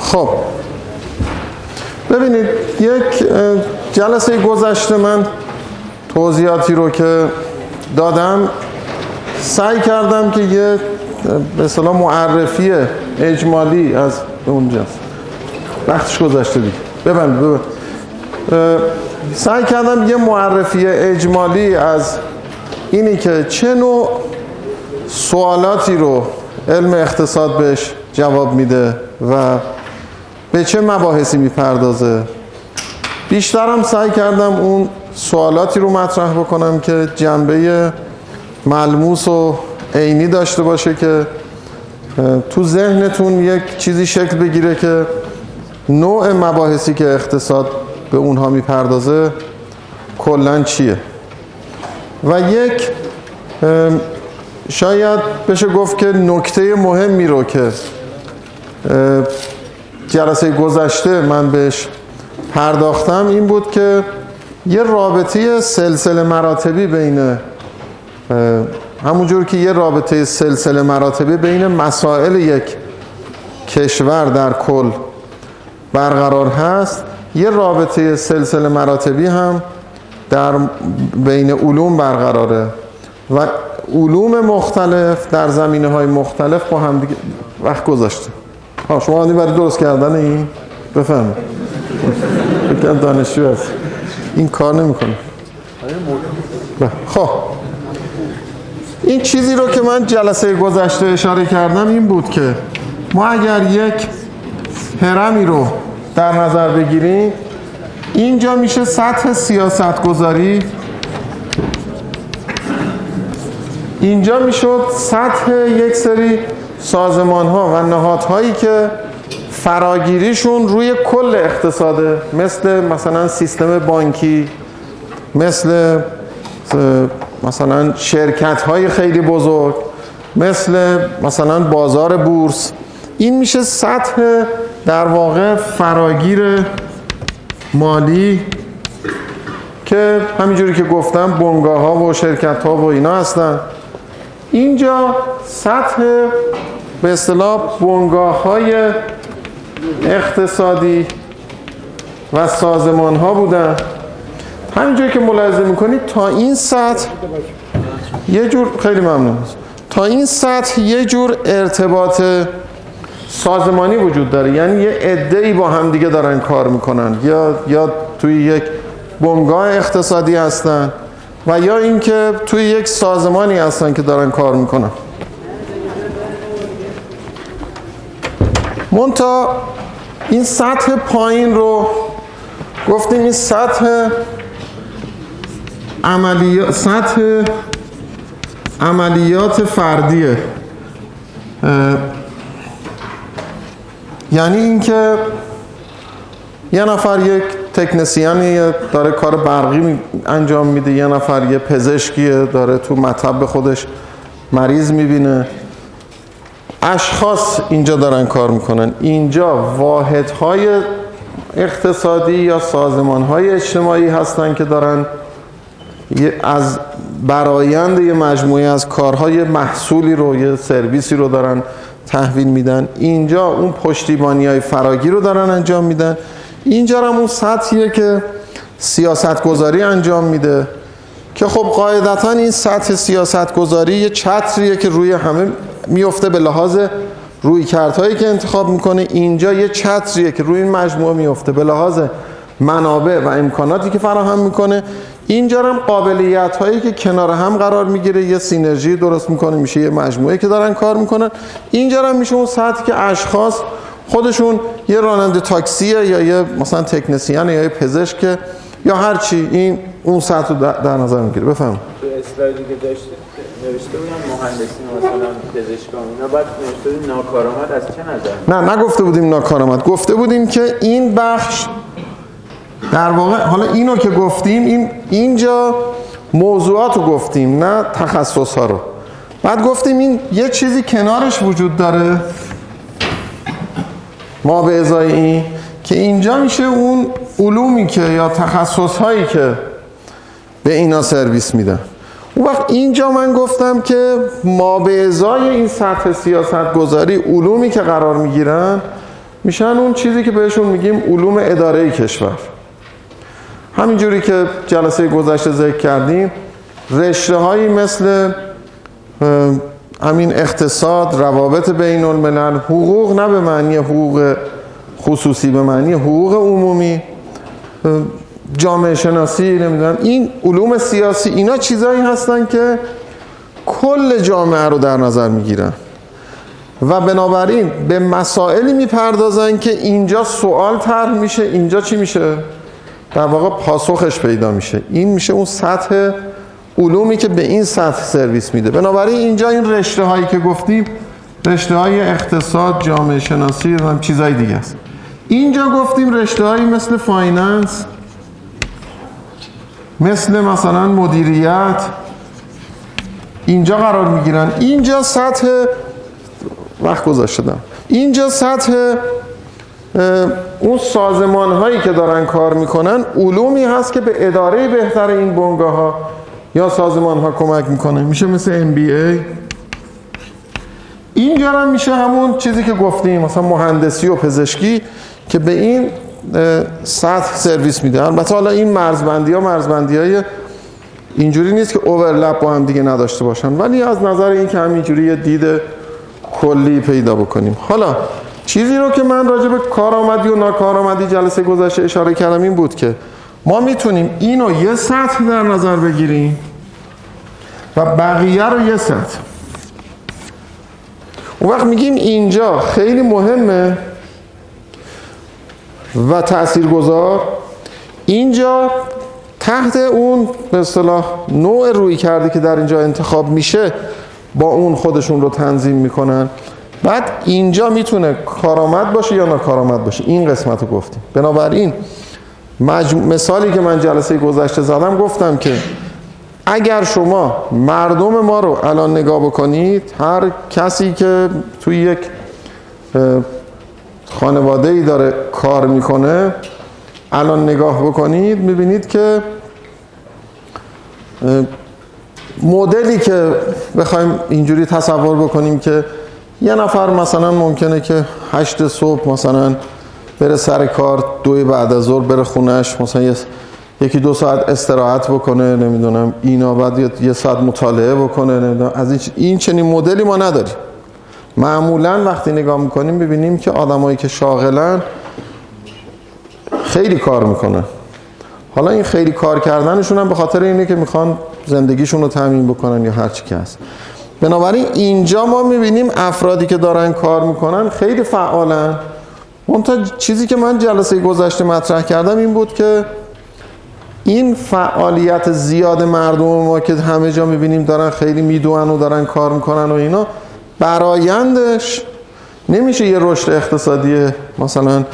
خب. ببینید یک جلسه گذشته من توضیحاتی رو که دادم سعی کردم که یه به اصطلاح معرفی اجمالی از اونجاست وقتش گذشته دیگه. ببند ببند. سعی کردم یه معرفی اجمالی از اینی که چه نوع سوالاتی رو علم اقتصاد بهش جواب میده و به چه مباحثی می‌پردازه. بیشترم سعی کردم اون سوالاتی رو مطرح بکنم که جنبه ملموس و عینی داشته باشه که تو ذهنتون یک چیزی شکل بگیره که نوع مباحثی که اقتصاد به اونها می‌پردازه کلا چیه. و یک شاید بشه گفت که نکته مهمی رو که جلسه گذشته من بهش پرداختم این بود که یه رابطه سلسله مراتبی بین همونجور که یه رابطه سلسله مراتبی بین مسائل یک کشور در کل برقرار هست یه رابطه سلسله مراتبی هم در بین علوم برقراره و علوم مختلف در زمینه های مختلف با هم دیگه وقت گذاشته. ها شما آنی برای درست کردن این بفهم فکر دانشجو هست این کار نمی‌کنه خب این چیزی رو که من جلسه گذشته اشاره کردم این بود که ما اگر یک هرمی رو در نظر بگیریم اینجا میشه سطح سیاست گذاری اینجا می‌شد سطح یک سری سازمان ها و نهادهایی که فراگیریشون روی کل اقتصاده مثل مثلا سیستم بانکی مثل مثلا شرکت های خیلی بزرگ مثل مثلا بازار بورس. این میشه سطح در واقع فراگیر مالی که همینجوری که گفتم بنگاه ها و شرکت ها و اینا هستن. اینجا سطح به اصطلاح بنگاه های اقتصادی و سازمان ها بودن. همینجوری که ملاحظه می‌کنید تا این سطح یه جور خیلی ممنون. تا این سطح یه جور ارتباط سازمانی وجود داره. یعنی یه عده با هم دیگه دارن کار می‌کنن. یا یا توی یک بنگاه اقتصادی هستن و یا اینکه توی یک سازمانی هستن که دارن کار می‌کنن. مونتا این سطح پایین رو گفتیم این سطح عملیات سطح عملیات فردیه. یعنی اینکه یه نفر یک تکنسیانی داره کار برقی انجام میده یه نفر یه پزشکیه داره تو مطب خودش مریض می‌بینه. اشخاص اینجا دارن کار می‌کنن. اینجا واحدهای اقتصادی یا سازمانهای اجتماعی هستن که دارن از برایند یه مجموعه از کارهای محصولی رو یه سرویسی رو دارن تحویل میدن. اینجا اون پشتیبانی های فراگی رو دارن انجام میدن. اینجا هم اون سطحیه که سیاست گذاری انجام میده که خب قاعدتا این سطح سیاست گذاری یه چتریه که روی همه میفته به لحاظ روی کردهایی که انتخاب می‌کنه اینجا یه چتریه که روی این مجموعه میفته به لحاظ منابع و امکاناتی که فراهم می‌کنه. اینجا هم قابلیت هایی که کنار هم قرار می‌گیره یه سینرژی درست می‌کنه میشه یه مجموعه که دارن کار می‌کنن. اینجا هم میشه اون سطحی که اشخاص خودشون یه راننده تاکسیه یا یه مثلا تکنسیان یا یه پزشک یا هر چی این اون سطح رو در نظر می‌گیره. بفهم تو اسلایدی که داشته نوشته بودن مهندسی مثلا پزشکان اینا. بعد از نه نگفته بودیم ناکارآمد. گفته بودیم که این بخش در واقع حالا اینو که گفتیم این اینجا موضوعات رو گفتیم نه تخصص ها رو. بعد گفتیم این یه چیزی کنارش وجود داره. ما به ازای این که اینجا میشه اون علومی که یا تخصص هایی که به اینا سرویس میدن. اون وقت اینجا من گفتم که ما به ازای این سطح سیاست گذاری علومی که قرار می‌گیرن میشن اون چیزی که بهشون میگیم علوم اداره کشور. همینجوری که جلسه گذشته ذکر کردیم رشته هایی مثل همین اقتصاد روابط بین الملل حقوق نه به معنی حقوق خصوصی به معنی حقوق عمومی جامعه شناسی نمی‌دونم این علوم سیاسی اینا چیزایی هستن که کل جامعه رو در نظر می‌گیرن. و بنابراین به مسائلی می‌پردازن که اینجا سوال طرح میشه اینجا چی میشه؟ در واقع پاسخش پیدا میشه. این میشه اون سطح علومی که به این سطح سرویس میده. بنابراین اینجا این رشته هایی که گفتیم رشته های اقتصاد جامعه شناسی و چیزای دیگه است. اینجا گفتیم رشته هایی مثل فایننس مثل مثلا مدیریت اینجا قرار می‌گیرن. اینجا سطح وقت گذاشتم اینجا سطح اون سازمان هایی که دارن کار می‌کنن علومی هست که به اداره بهتر این بنگاه ها یا سازمان ها کمک می‌کنه. میشه مثل MBA اینجا هم میشه همون چیزی که گفتیم مثلا مهندسی و پزشکی که به این سطح سرویس میده. البته حالا این مرزبندی ها مرزبندی های اینجوری نیست که اوورلپ با هم دیگه نداشته باشن. ولی از نظر این که همینجوری یه دید کلی پیدا بکنیم. حالا چیزی رو که من راجع به کارآمدی و ناکارآمدی جلسه گذشته اشاره کردم این بود که ما می‌تونیم اینو یه سطح در نظر بگیریم و بقیه رو یه سطح. اون وقت میگیم اینجا خیلی مهمه و تاثیرگذار. اینجا تحت اون به اصطلاح نوع روی کرده که در اینجا انتخاب میشه با اون خودشون رو تنظیم می‌کنن. بعد اینجا می‌تونه کارآمد باشه یا ناکارآمد باشه. این قسمت رو گفتیم. بنابراین مثالی که من جلسه گذشته زدم گفتم که اگر شما مردم ما رو الان نگاه بکنید هر کسی که توی یک خانواده ای داره کار می‌کنه الان نگاه بکنید می‌بینید که مدلی که بخوایم اینجوری تصور بکنیم که یه نفر مثلا ممکنه که هشت صبح مثلا بره سر کار دوی بعد از ظهر بره خونش مثلا یکی دو ساعت استراحت بکنه نمی‌دونم اینا بعد یه ساعت مطالعه بکنه نمی‌دونم از این, این چنین مدلی ما نداریم. معمولا وقتی نگاه می‌کنیم ببینیم که آدمایی که شاغلن خیلی کار می‌کنن. حالا این خیلی کار کردنشون هم به خاطر اینه که می‌خوان زندگیشون رو تامین بکنن یا هر چی که هست. بنابراین اینجا ما می‌بینیم افرادی که دارن کار می‌کنن خیلی فعالن. منتها چیزی که من جلسه گذشته مطرح کردم این بود که این فعالیت زیاد مردم ما که همه جا می‌بینیم دارن خیلی می‌دونن و دارن کار می‌کنن و اینا برایندش نمیشه یه رشد اقتصادی مثلا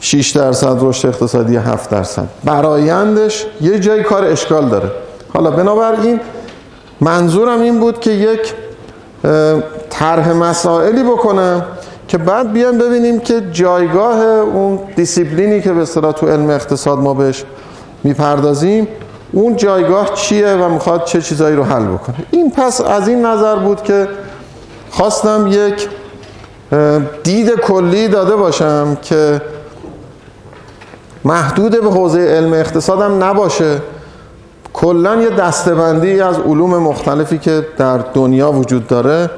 6 درصد رشد اقتصادی 7 درصد. برایندش یه جای کار اشکال داره. حالا بنابراین منظورم این بود که یک طرح مسائلی بکنم که بعد بیان ببینیم که جایگاه اون دیسیپلینی که به اصطلاح تو علم اقتصاد ما بهش می‌پردازیم اون جایگاه چیه و می‌خواد چه چیزایی رو حل بکنه. این پس از این نظر بود که خواستم یک دید کلی داده باشم که محدود به حوزه علم اقتصادم نباشه. کلا یه دستبندی از علوم مختلفی که در دنیا وجود داره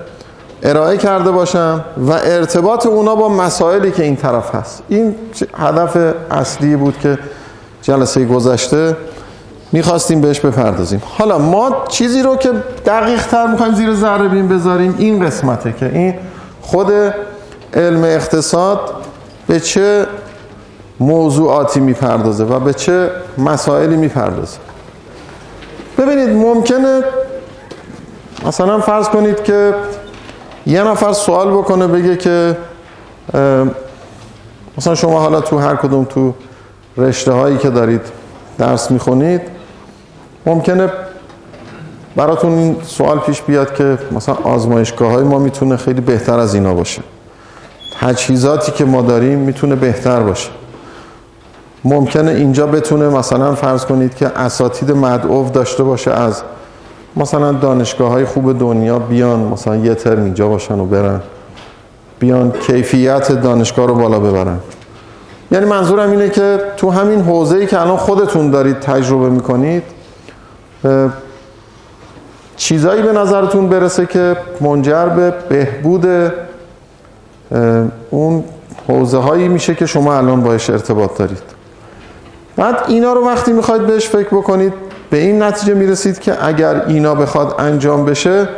ارائه کرده باشم و ارتباط اونا با مسائلی که این طرف هست. این هدف اصلی بود که جلسه گذشته می‌خواستیم بهش بپردازیم. حالا ما چیزی رو که دقیق تر می‌خوایم زیر ذره بین بذاریم این قسمته که این خود علم اقتصاد به چه موضوعاتی می‌پردازه و به چه مسائلی می‌پردازه. ببینید ممکنه مثلا فرض کنید که یه نفر سوال بکنه بگه که مثلا شما حالا تو هر کدوم تو رشته هایی که دارید درس می‌خونید ممکنه براتون این سوال پیش بیاد که مثلا آزمایشگاه های ما می‌تونه خیلی بهتر از اینا باشه. تجهیزاتی که ما داریم می‌تونه بهتر باشه. ممکنه اینجا بتونه مثلا فرض کنید که اساتید مدعو داشته باشه از مثلا دانشگاه های خوب دنیا بیان مثلا یه ترم اینجا باشن و برن. بیان کیفیت دانشگاه رو بالا ببرن. یعنی منظورم اینه که تو همین حوزه ای که الان خودتون دارید تجربه می‌کنید چیزایی به نظرتون برسه که منجر به بهبود اون حوزه هایی میشه که شما الان باش ارتباط دارید. بعد اینا رو وقتی می‌خواید بهش فکر بکنید به این نتیجه می‌رسید که اگر اینا بخواد انجام بشه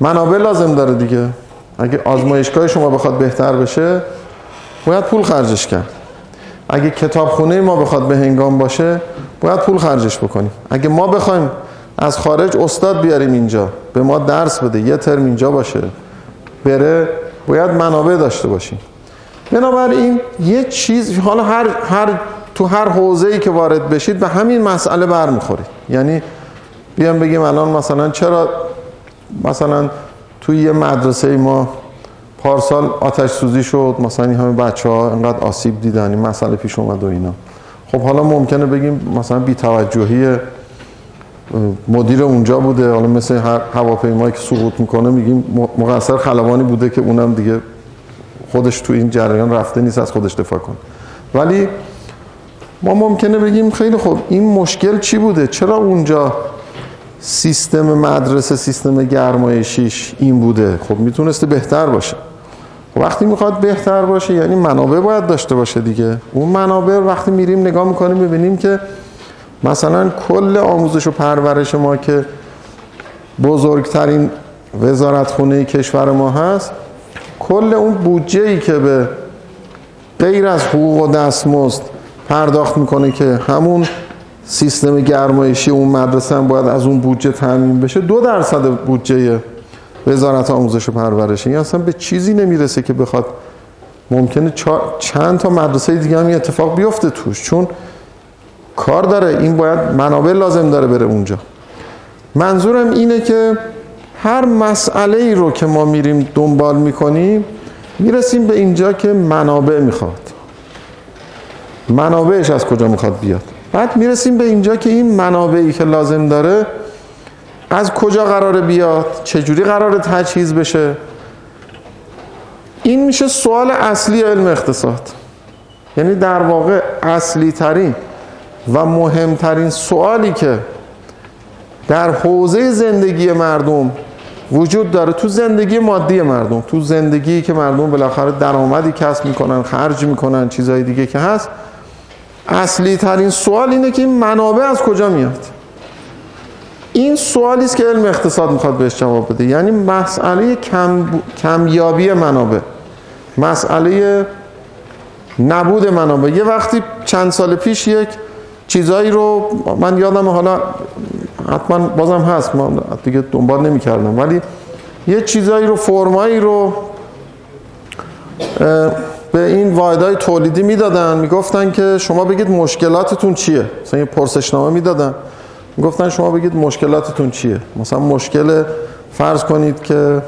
منابع لازم داره دیگه. اگه آزمایشگاه شما بخواد بهتر بشه باید پول خرجش کرد. اگه کتابخونه ما بخواد به هنگام باشه باید پول خرجش بکنیم. اگه ما بخوایم از خارج استاد بیاریم اینجا به ما درس بده یه ترم اینجا باشه بره باید منابع داشته باشیم. بنابراین یه چیز حالا هر, هر تو هر حوزه ای که وارد بشید به همین مسئله برمیخورید. یعنی بیام بگیم الان مثلا چرا مثلا توی یه مدرسه ما پارسال آتش سوزی شد مثلا این همه بچه ها انقدر آسیب دیدن این مسئله پیش اومد و اینا. خب حالا ممکنه بگیم مثلا بی توجهی مدیر اونجا بوده حالا مثل هر هواپیمایی که سقوط می‌کنه میگیم مقصر خلبانی بوده که اونم دیگه خودش تو این جریان رفته نیست از خودش دفاع کنه. ولی ما ممکنه بگیم خیلی خوب این مشکل چی بوده؟ چرا اونجا سیستم مدرسه سیستم گرمایشیش این بوده؟ خب می‌تونسته بهتر باشه. وقتی می‌خواد بهتر باشه یعنی منابع باید داشته باشه دیگه. اون منابع وقتی میریم نگاه می‌کنیم ببینیم که مثلا کل آموزش و پرورش ما که بزرگترین وزارتخونه کشور ما هست کل اون بودجه ای که به غیر از حقوق و دستمزد پرداخت می‌کنه که همون سیستم گرمایشی اون مدرسه هم باید از اون بودجه تامین بشه دو درصد بودجه وزارت آموزش و پرورش این اصلا به چیزی نمی‌رسه که بخواد ممکنه چند تا مدرسه دیگه هم اتفاق بیفته توش. چون کار داره. این باید منابع لازم داره بره اونجا. منظورم اینه که هر مسئله ای رو که ما میریم دنبال می‌کنیم می‌رسیم به اینجا که منابع می‌خواد. منابعش از کجا می‌خواد بیاد؟ بعد می‌رسیم به اینجا که این منابعی که لازم داره از کجا قراره بیاد؟ چجوری قراره تجهیز بشه؟ این میشه سوال اصلی علم اقتصاد. یعنی در واقع اصلی ترین و مهمترین سوالی که در حوزه زندگی مردم وجود داره تو زندگی مادی مردم تو زندگی که مردم بالاخره درآمدی کسب می‌کنن خرج می‌کنن چیزهای دیگه که هست اصلی ترین سوال اینه که این منابع از کجا میاد؟ این سوالی است که علم اقتصاد می‌خواد بهش جواب بده. یعنی مسئله کم کمیابی منابع. مسئله نبود منابع. یه وقتی چند سال پیش یک چیزایی رو من یادم حالا حتما بازم هست. ما دیگه دنبال نمی کردم ولی یه چیزایی رو فرمایی رو به این واحدهای تولیدی می‌دادن. می‌گفتن که شما بگید مشکلاتتون چیه؟ مثلا یه پرسشنامه می‌دادن. می‌گفتن شما بگید مشکلاتتون چیه؟ مثلا مشکل فرض کنید که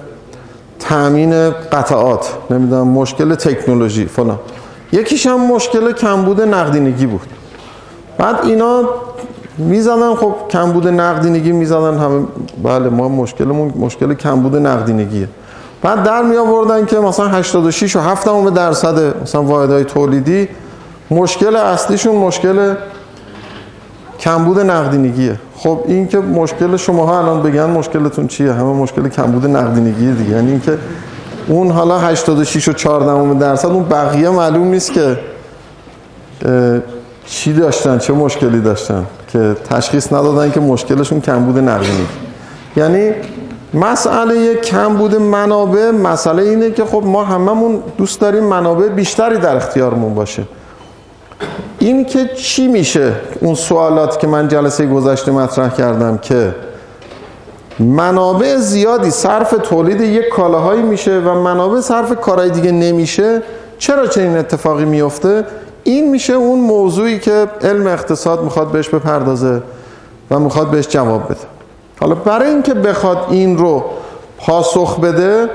تامین قطعات نمی‌دونم مشکل تکنولوژی فلان. یکیش هم مشکل کمبود نقدینگی بود. بعد اینا می‌زدن خب کمبود نقدینگی می‌زدن همه بله ما مشکلمون مشکل کمبود نقدینگیه. بعد در می آوردن که مثلا 86 و 7 درصد مثلا واحدهای تولیدی مشکل اصلیشون مشکل کمبود نقدینگیه. خب این که مشکل شما الان بگن مشکلتون چیه؟ همه مشکل کمبود نقدینگیه دیگه. یعنی اینکه اون حالا 86 و 14 درصد اون بقیه معلوم نیست که چی داشتن چه مشکلی داشتن که تشخیص ندادن که مشکلشون کمبود نقدینگی. یعنی مسئله کمبود منابع مسئله اینه که خب ما هممون دوست داریم منابع بیشتری در اختیارمون باشه. این که چی میشه؟ اون سوالات که من جلسه گذشته مطرح کردم که منابع زیادی صرف تولید یک کالاهایی میشه و منابع صرف کارهای دیگه نمیشه چرا چنین اتفاقی میفته؟ این میشه اون موضوعی که علم اقتصاد می‌خواد بهش بپردازه و می‌خواد بهش جواب بده. حالا برای اینکه بخواد این رو پاسخ بده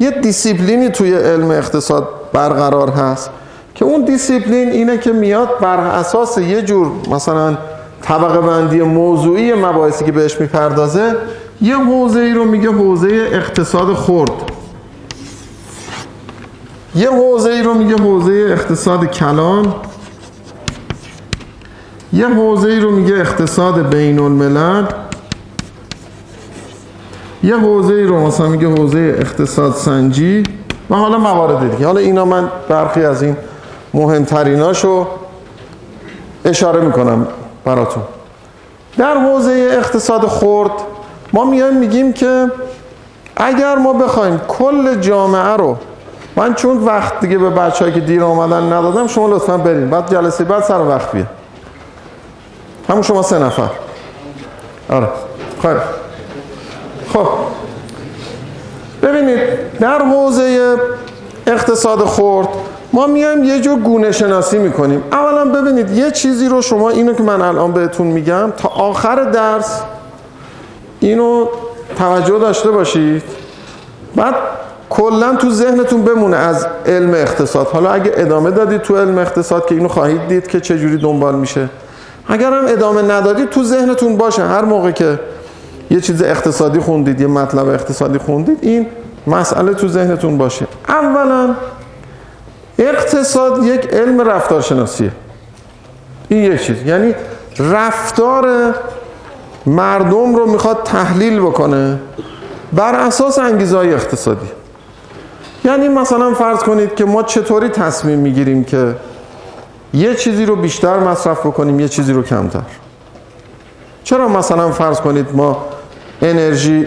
یه دیسیپلینی توی علم اقتصاد برقرار هست. که اون دیسیپلین اینه که میاد بر اساس یه جور مثلا طبقه بندی موضوعی مباحثی که بهش می‌پردازه یه حوزه ای رو میگه حوزه اقتصاد خرد. یه حوزه ای رو میگه حوزه اقتصاد کلان. یه حوزه ای رو میگه اقتصاد بین الملل یه حوزه ای رو مثلا میگه حوزه اقتصاد سنجی. و حالا موارد دیگه. حالا اینا من برخی از این مهمتریناشو اشاره می‌کنم براتون. در حوزه اقتصاد خرد ما میایم میگیم که اگر ما بخوایم کل جامعه رو من چون وقت دیگه به بچه‌ای که دیر آمدن ندادم شما لطفا برین. بعد جلسه بعد سر وقت بیا همون شما سه نفر. آره. خیلی خب. ببینید در حوزه اقتصاد خرد ما میایم یه جور گونه شناسی می‌کنیم. اولا ببینید یه چیزی رو شما اینو که من الان بهتون میگم تا آخر درس اینو توجه داشته باشید. بعد کلا تو ذهنتون بمونه از علم اقتصاد. حالا اگه ادامه دادید تو علم اقتصاد که اینو خواهید دید که چه جوری دنبال میشه. اگر هم ادامه ندادید تو ذهنتون باشه. هر موقع که یه چیز اقتصادی خوندید یه مطلب اقتصادی خوندید این مسئله تو ذهنتون باشه. اولا اقتصاد یک علم رفتارشناسیه. این یک چیز. یعنی رفتار مردم رو می‌خواد تحلیل بکنه بر اساس انگیزه های اقتصادی. یعنی مثلا فرض کنید که ما چطوری تصمیم می‌گیریم که یه چیزی رو بیشتر مصرف بکنیم یه چیزی رو کمتر. چرا مثلا فرض کنید ما انرژی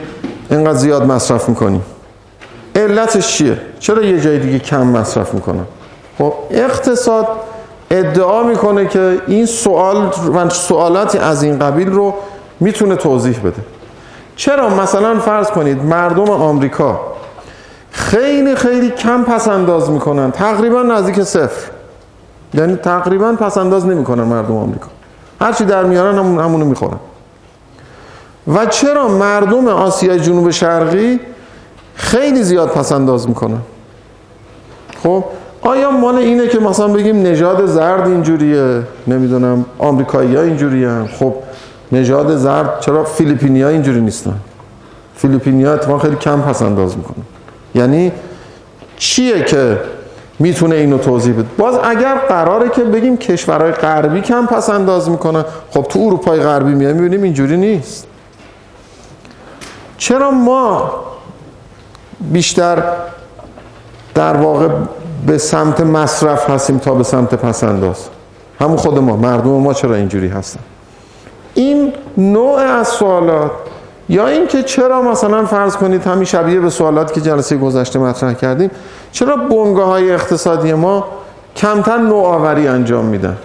اینقدر زیاد مصرف می‌کنیم؟ علتش چیه؟ چرا یه جای دیگه کم مصرف می‌کنم؟ خب اقتصاد ادعا می‌کنه که این سوال و سوالاتی از این قبیل رو می‌تونه توضیح بده. چرا؟ مثلا فرض کنید مردم آمریکا خیلی خیلی کم پس انداز می‌کنن تقریبا نزدیک صفر. یعنی تقریبا پس انداز نمی‌کنن مردم آمریکا. هرچی در میارن همون همونو می‌خورن. و چرا مردم آسیای جنوب شرقی خیلی زیاد پس انداز می‌کنن؟ خب آیا مال اینه که مثلا بگیم نژاد زرد اینجوریه؟ نمی‌دونم آمریکایی ها اینجوری خب نژاد زرد چرا فیلیپینی ها اینجوری نیستن؟ فیلیپینی ها اتفاقا خیلی کم پس انداز می‌کنن. یعنی چیه که می‌تونه اینو توضیح بده؟ باز اگر قراره که بگیم کشورهای غربی کم پس انداز می‌کنن خب تو اروپای غربی میایم می‌بینیم اینجوری نیست. چرا ما بیشتر در واقع به سمت مصرف هستیم تا به سمت پسنداز. همون خود ما مردم ما چرا اینجوری هستن؟ این نوع از سوالات یا اینکه چرا مثلا فرض کنید همین شبیه به سوالات که جلسه گذشته مطرح کردیم چرا بنگاه های اقتصادی ما کمتر نوآوری انجام میدن؟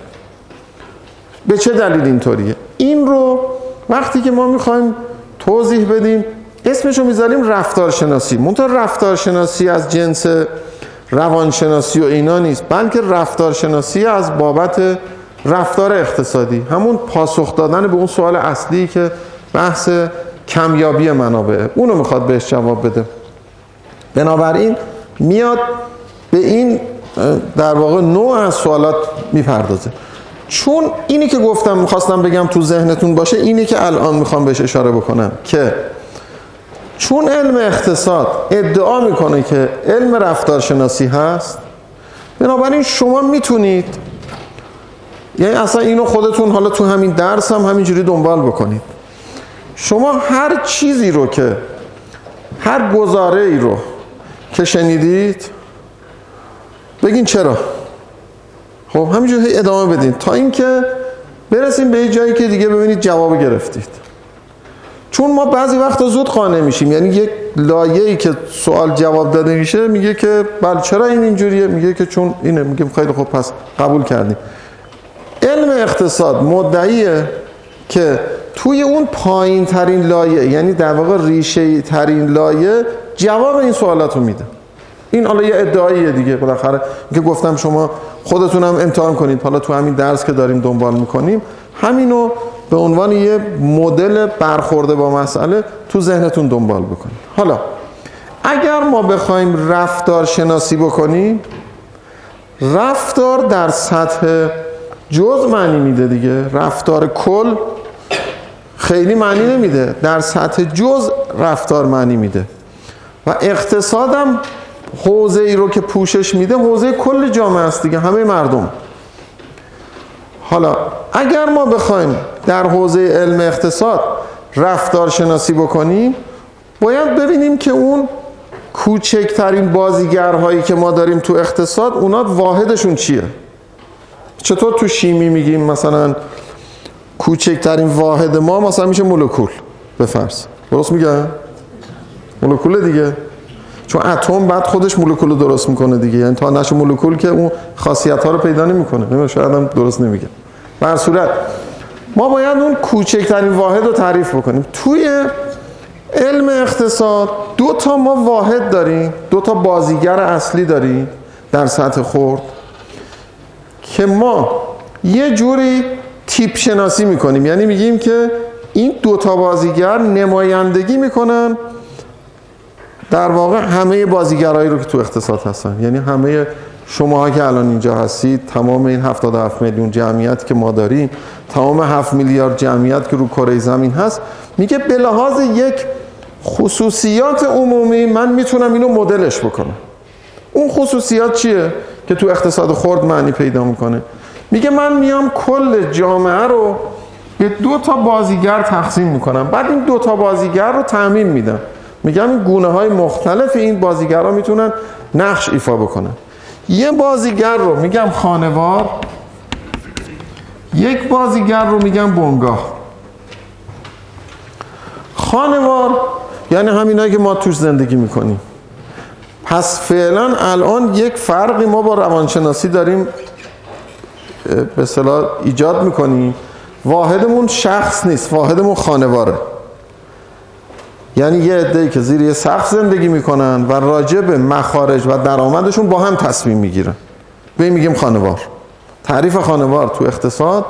به چه دلیل اینطوریه؟ این رو وقتی که ما می‌خوایم توضیح بدیم اسمشو می‌ذاریم رفتارشناسی. منتها رفتارشناسی از جنس روانشناسی و اینا نیست. بلکه رفتارشناسی از بابت رفتار اقتصادی. همون پاسخ دادن به اون سوال اصلی که بحث کمیابی منابع. اونو می‌خواد بهش جواب بده. بنابراین میاد به این در واقع نوع از سوالات می‌پردازه. چون اینی که گفتم می‌خواستم بگم تو ذهنتون باشه اینی که الان می‌خوام بهش اشاره بکنم که چون علم اقتصاد ادعا می‌کنه که علم رفتارشناسی هست بنابراین شما می‌تونید یعنی اصلا اینو خودتون حالا تو همین درس هم همینجوری دنبال بکنید. شما هر چیزی رو که هر گزاره ای رو که شنیدید بگین چرا؟ خب همینجوری ادامه بدین تا اینکه برسیم به جایی که دیگه ببینید جواب گرفتید. چون ما بعضی وقتا زود قانع میشیم. یعنی یک لایه‌ای که سوال جواب داده میشه میگه که بله چرا این اینجوریه؟ میگه که چون اینه میگه خیلی خوب پس قبول کردیم. علم اقتصاد مدعیه که توی اون پایین ترین لایه یعنی در واقع ریشه ترین لایه جواب این سوالات رو میده. این حالا یه ادعاییه دیگه بالاخره که گفتم شما خودتون هم امتحان کنید. حالا تو همین درس که داریم دنبال می‌کنیم همینو به عنوان یه مدل برخورده با مسئله تو ذهنتون دنبال بکنید. حالا اگر ما بخوایم رفتار شناسی بکنیم رفتار در سطح جز معنی میده دیگه. رفتار کل خیلی معنی نمیده. در سطح جز رفتار معنی میده. و اقتصادم حوزه ای رو که پوشش میده حوزه کل جامعه است دیگه. همه مردم. حالا اگر ما بخوایم در حوزه علم اقتصاد رفتار شناسی بکنیم باید ببینیم که اون کوچکترین بازیگرهایی که ما داریم تو اقتصاد اونا واحدشون چیه؟ چطور تو شیمی میگیم مثلا کوچکترین واحد ما مثلا میشه مولکول. به فرض درست میگه مولکول دیگه. چون اتم بعد خودش مولکول درست می‌کنه دیگه. یعنی تا نشه مولکول که اون خاصیت ها رو پیدا نمی‌کنه. نمیشه شاید هم درست نمیگه بر صورت ما باید اون کوچکترین واحد رو تعریف بکنیم. توی علم اقتصاد دو تا ما واحد داریم. دو تا بازیگر اصلی داریم در سطح خورد که ما یه جوری تیپ شناسی می‌کنیم. یعنی میگیم که این دو تا بازیگر نمایندگی می‌کنن در واقع همه بازیگرایی رو که تو اقتصاد هستن. یعنی همه شما که الان اینجا هستید تمام این 77 میلیون جمعیت که ما داریم تمام 7 میلیارد جمعیت که رو کره زمین هست میگه به لحاظ یک خصوصیات عمومی من می‌تونم اینو مدلش بکنم. اون خصوصیات چیه که تو اقتصاد خرد معنی پیدا می‌کنه؟ میگه من میام کل جامعه رو به دو تا بازیگر تقسیم می‌کنم. بعد این دو تا بازیگر رو تعمین میدم. میگم این گونه های مختلف این بازیگرها می‌تونن نقش ایفا بکنن. یه بازیگر رو میگم خانوار یک بازیگر رو میگم بنگاه. خانوار یعنی همینایی که ما توش زندگی می‌کنیم. پس فعلا الان یک فرقی ما با روانشناسی داریم به صلاح ایجاد می‌کنیم. واحدمون شخص نیست واحدمون خانواره. یعنی یه عده‌ای که زیر یه سقف زندگی می‌کنن و راجع به مخارج و درآمدشون با هم تصمیم می‌گیرن. به میگیم خانوار. تعریف خانوار تو اقتصاد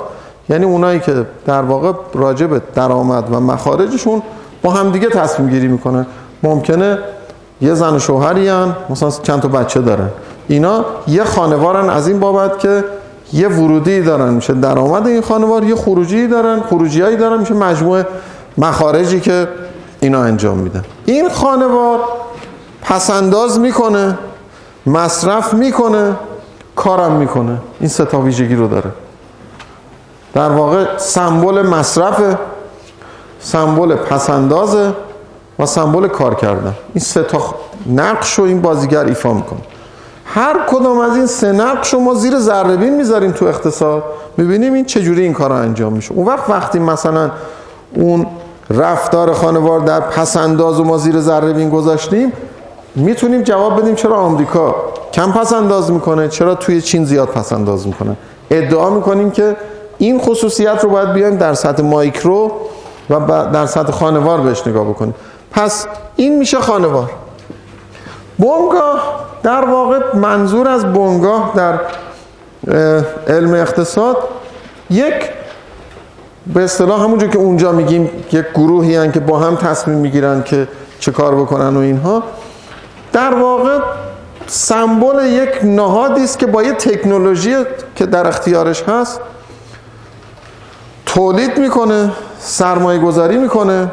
یعنی اونایی که در واقع راجع به درآمد و مخارجشون با هم دیگه تصمیم گیری می‌کنن. ممکنه یه زن و شوهری هن مثلا چند تا بچه دارن. اینا یه خانوارن از این بابت که یه ورودی دارن. میشه درآمد این خانوار یه خروجی دارن خروجیایی دارن. میشه مجموعه مخارجی که اینا انجام میدن. این خانوار پسنداز می‌کنه مصرف می‌کنه کارم می‌کنه. این سه تا ویژگی رو داره. در واقع سمبل مصرف سمبل پسندازه و سمبل کار کردن این سه تا نقش رو این بازیگر ایفا می‌کنه. هر کدام از این سه نقش رو ما زیر ذره بین می‌ذاریم تو اقتصاد. می‌بینیم این چجوری این کار انجام میشه. اون وقت وقتی مثلا اون رفتار خانوار در پسنداز و ما زیر ذره بین گذاشتیم. می‌تونیم جواب بدیم چرا آمریکا کم پسنداز می‌کنه چرا توی چین زیاد پسنداز می‌کنه. ادعا می‌کنیم که این خصوصیت رو باید بیایم در سطح مایکرو و در سطح خانوار بهش نگاه بکنیم. پس این میشه خانوار. بنگاه در واقع منظور از بنگاه در علم اقتصاد یک به اصطلاح همونجور که اونجا میگیم یک گروهی هن که با هم تصمیم می‌گیرن که چه کار بکنن و اینها در واقع سمبل یک نهادی است که با یه تکنولوژی که در اختیارش هست تولید می‌کنه سرمایه گذاری می‌کنه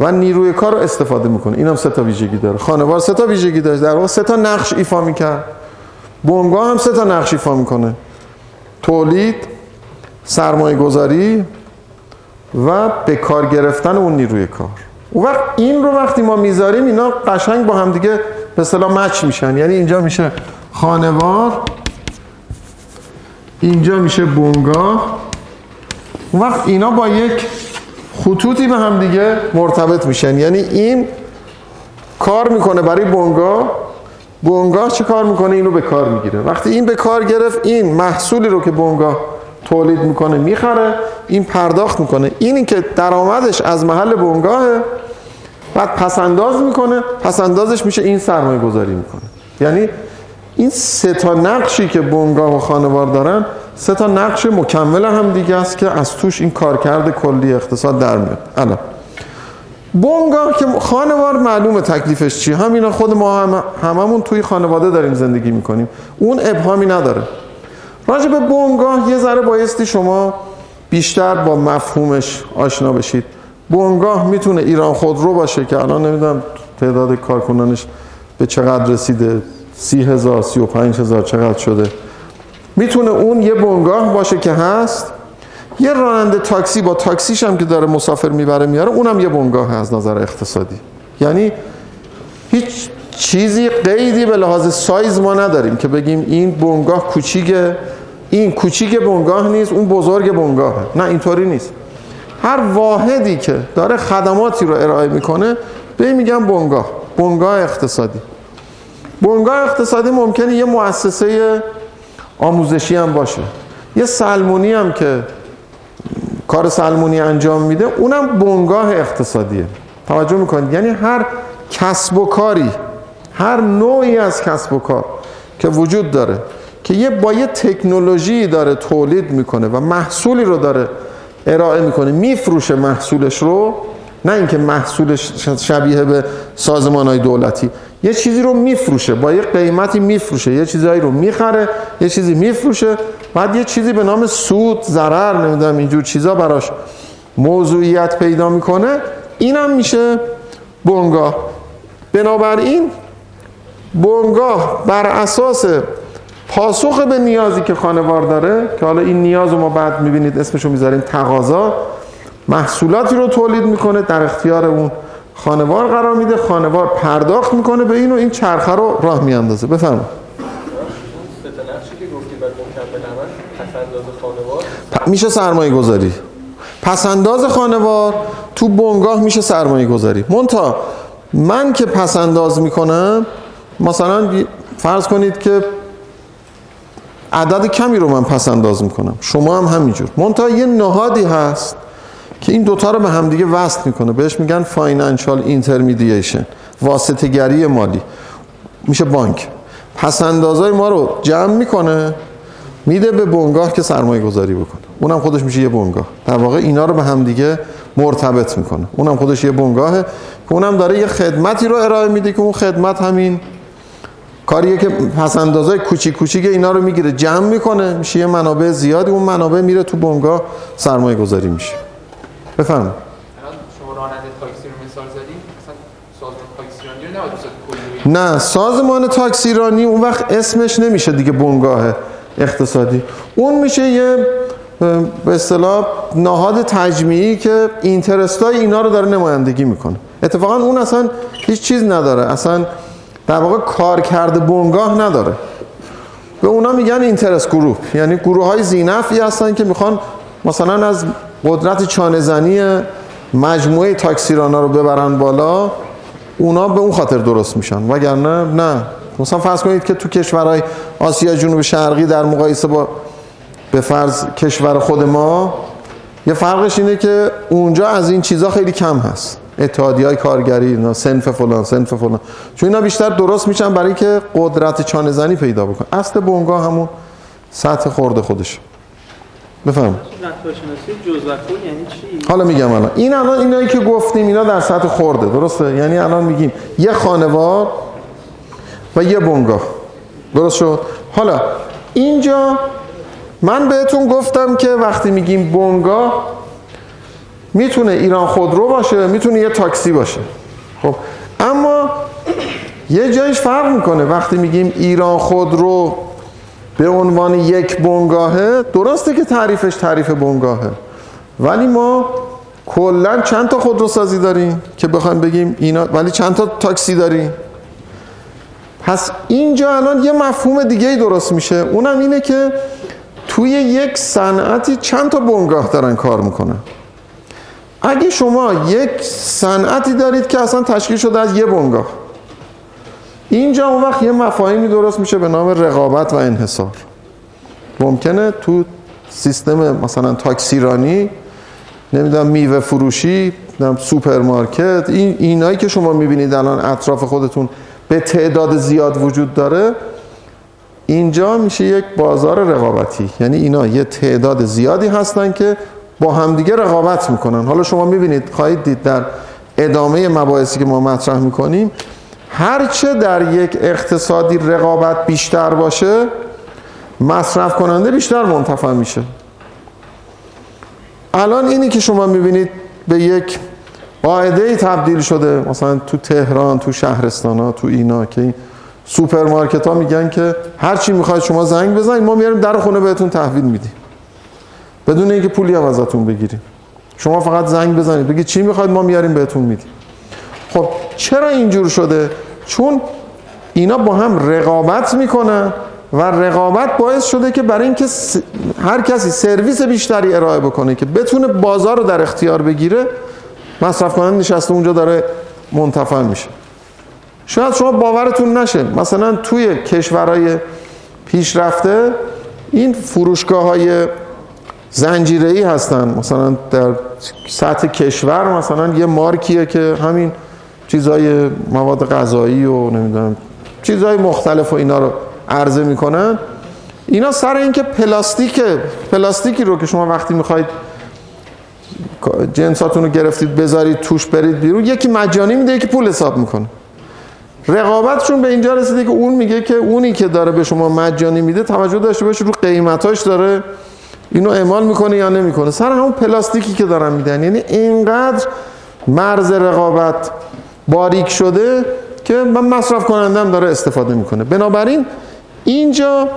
و نیروی کار رو استفاده می‌کنه. این هم سه تا ویژگی داره. خانوار سه تا ویژگی داره در واقع سه تا نقش ایفا می‌کرد. بونگا هم سه تا نقش ایفا می‌کنه. تولید سرمایه گذاری و به کار گرفتن اون نیروی کار. اون وقت این رو وقتی ما می‌ذاریم اینا قشنگ با هم دیگه به اصطلاح مچ میشن. یعنی اینجا میشه خانوار اینجا میشه بونگاه اون وقت اینا با یک خطوطی به هم دیگه مرتبط میشن. یعنی این کار می‌کنه برای بونگاه بونگاه چه کار می‌کنه؟ اینو به کار می‌گیره. وقتی این به کار گرفت این محصولی رو که بونگاه تولید می‌کنه می‌خره این پرداخت می‌کنه. اینی که درآمدش از محل بونگاهه بعد پسنداز می‌کنه پسندازش میشه این سرمایه گذاری می‌کنه. یعنی این سه تا نقشی که بونگاه و خانوار دارن سه تا نقش مکمل هم دیگه است که از توش این کارکرد کلی اقتصاد در میاد. الان. بونگاه که خانوار معلومه تکلیفش چی؟ همینا خود ما هم هممون توی خانواده داریم زندگی می‌کنیم. اون ابهامی نداره. راجع به بونگاه یه ذره بایستی شما بیشتر با مفهومش آشنا بشید. بنگاه می‌تونه ایران خودرو باشه که الان نمی‌دونم تعداد کارکنانش به چقدر رسیده. سی هزار سی و پنج هزار چقدر شده. می‌تونه اون یه بنگاه باشه که هست. یه راننده تاکسی با تاکسیش هم که داره مسافر می‌بره میاره اونم یه بنگاه از نظر اقتصادی. یعنی هیچ چیزی قیدی به لحاظ سایز ما نداریم که بگیم این بنگاه کوچیکه. این کوچیک بنگاه نیست اون بزرگ بنگاهه نه اینطوری نیست. هر واحدی که داره خدماتی رو ارائه می‌کنه به میگم بنگاه بنگاه اقتصادی. بنگاه اقتصادی ممکنه یه مؤسسه آموزشی هم باشه. یه سلمونی هم که کار سلمونی انجام میده اونم بنگاه اقتصادیه. توجه می‌کنید؟ یعنی هر کسب و کاری هر نوعی از کسب و کار که وجود داره که یه با یه تکنولوژی داره تولید می‌کنه و محصولی رو داره ارائه می‌کنه میفروشه محصولش رو نه اینکه محصولش شبیه به سازمان های دولتی. یه چیزی رو میفروشه با یه قیمتی میفروشه. یه چیزایی رو می‌خره یه چیزی میفروشه. بعد یه چیزی به نام سود ضرر نمی‌دونم اینجور چیزا براش موضوعیت پیدا می‌کنه. اینم میشه بنگاه. بنابراین بنگاه بر اساس پاسخ به نیازی که خانوار داره که حالا این نیاز رو ما بعد می‌بینید اسمشو می‌ذاریم تقاضا محصولاتی رو تولید می‌کنه در اختیار اون خانوار قرار میده خانوار پرداخت می‌کنه به این و این چرخه رو راه میاندازه. بفرمایید. میشه سرمایه گذاری پسنداز خانوار تو بنگاه میشه سرمایه گذاری مونتا من که پسنداز می‌کنم مثلا فرض کنید که عدد کمی رو من پس انداز می‌کنم. شما هم همینجور. منتها یه نهادی هست که این دوتا رو به همدیگه وصل می‌کنه. بهش میگن financial intermediation واسطه مالی. میشه بانک. پس اندازای ما رو جمع می‌کنه میده به بنگاه که سرمایه گذاری بکنه. اونم خودش میشه یه بنگاه. در واقع اینا رو به همدیگه مرتبط می‌کنه. اونم خودش یه بنگاهه که اونم داره یه خدمتی رو ارائه میده که اون خدمت همین کاریه که پس اندازای کوچیک کوچیک اینا رو می‌گیره جمع می‌کنه میشه یه منابع زیادی اون منابع میره تو بنگاه سرمایه گذاری میشه بفهم شما راننده تاکسی رو مثال زدیم سازمان نه سازمان تاکسیرانی اون وقت اسمش نمیشه دیگه بنگاه اقتصادی. اون میشه یه به اصطلاح نهاد تجمیعی که اینترستای اینا رو داره نمایندگی می‌کنه. اتفاقا اون اصلا هیچ چیز نداره. اصلا در واقع کار کرده بنگاه نداره. به اونا میگن اینترس گروه. یعنی گروه های زینفی هستن که می‌خوان مثلا از قدرت چانهزنی مجموعه تاکسیرانا رو ببرن بالا اونا به اون خاطر درست میشن. وگرنه نه. مثلا فرض کنید که تو کشورهای آسیا جنوب شرقی در مقایسه با به فرض کشور خود ما یه فرقش اینه که اونجا از این چیزها خیلی کم هست. اتحادی های کارگری اینا سنف فلان سنف فلان. چون اینا بیشتر درست میشن برای که قدرت چانه زنی پیدا بکن اصل بونگا همون سطح خورده خودش. بفهم. یعنی؟ حالا میگم الان. این الان اینایی که گفتیم اینا در سطح خورده درسته؟ یعنی الان میگیم یه خانوار و یه بنگاه. درست شد؟ حالا اینجا من بهتون گفتم که وقتی میگیم بنگاه می‌تونه ایران خودرو باشه می‌تونه یه تاکسی باشه. خب اما یه جایش فرق می‌کنه. وقتی میگیم ایران خودرو به عنوان یک بنگاهه درسته که تعریفش تعریف بنگاهه. ولی ما کلا چند تا خودرو سازی داریم که بخوایم بگیم اینا ولی چند تا تاکسی داریم. پس اینجا الان یه مفهوم دیگه ای درست میشه. اونم اینه که توی یک صنعتی چند تا بنگاه دارن کار می‌کنن. اگه شما یک صنعتی دارید که اصلا تشکیل شده از یه بنگاه اینجا اون وقت یه مفاهیمی درست میشه به نام رقابت و انحصار. ممکنه تو سیستم مثلا تاکسیرانی نمی‌دونم میوه فروشی نمی‌دونم سوپرمارکت این اینایی که شما می‌بینید الان اطراف خودتون به تعداد زیاد وجود داره اینجا میشه یک بازار رقابتی. یعنی اینا یه تعداد زیادی هستن که با همدیگه رقابت می‌کنن. حالا شما می‌بینید خواهید دید در ادامه مباحثی که ما مطرح می‌کنیم هرچه در یک اقتصادی رقابت بیشتر باشه مصرف کننده بیشتر منتفع میشه. الان اینی که شما می‌بینید به یک قاعده تبدیل شده مثلا تو تهران تو شهرستان ها تو اینا که این سوپرمارکت ها میگن که هر چی می‌خواید شما زنگ بزنید ما میاریم در خونه بهتون تحویل میدیم. بدون اینکه پولی هم ازتون بگیریم. شما فقط زنگ بزنید بگید چی می‌خواید ما میاریم بهتون میدیم. خب چرا اینجور شده؟ چون اینا با هم رقابت می‌کنن و رقابت باعث شده که برای اینکه هر کسی سرویس بیشتری ارائه بکنه که بتونه بازار رو در اختیار بگیره مصرف کننده نشسته اونجا داره منتفع میشه. شاید شما باورتون نشه مثلا توی کشورهای پیشرفته این فروشگاه های زنجیره‌ای هستن. مثلا در سطح کشور مثلا یه مارکیه که همین چیزای مواد غذایی و نمی‌دونم چیزای مختلف و اینا رو عرضه می‌کنن. اینا سر اینکه پلاستیک پلاستیکی رو که شما وقتی می‌خواید جنساتون رو گرفتید بذارید توش برید بیرون یکی مجانی میده یکی پول حساب می‌کنه. رقابتشون به اینجا رسیده که اون میگه که اونی که داره به شما مجانی میده توجه داشته باشه رو قیمتاش داره اینو اعمال می‌کنه یا نمی‌کنه؟ سر همون پلاستیکی که دارن میدن. یعنی اینقدر مرز رقابت باریک شده که من مصرف کنندم داره استفاده می‌کنه. بنابراین اینجا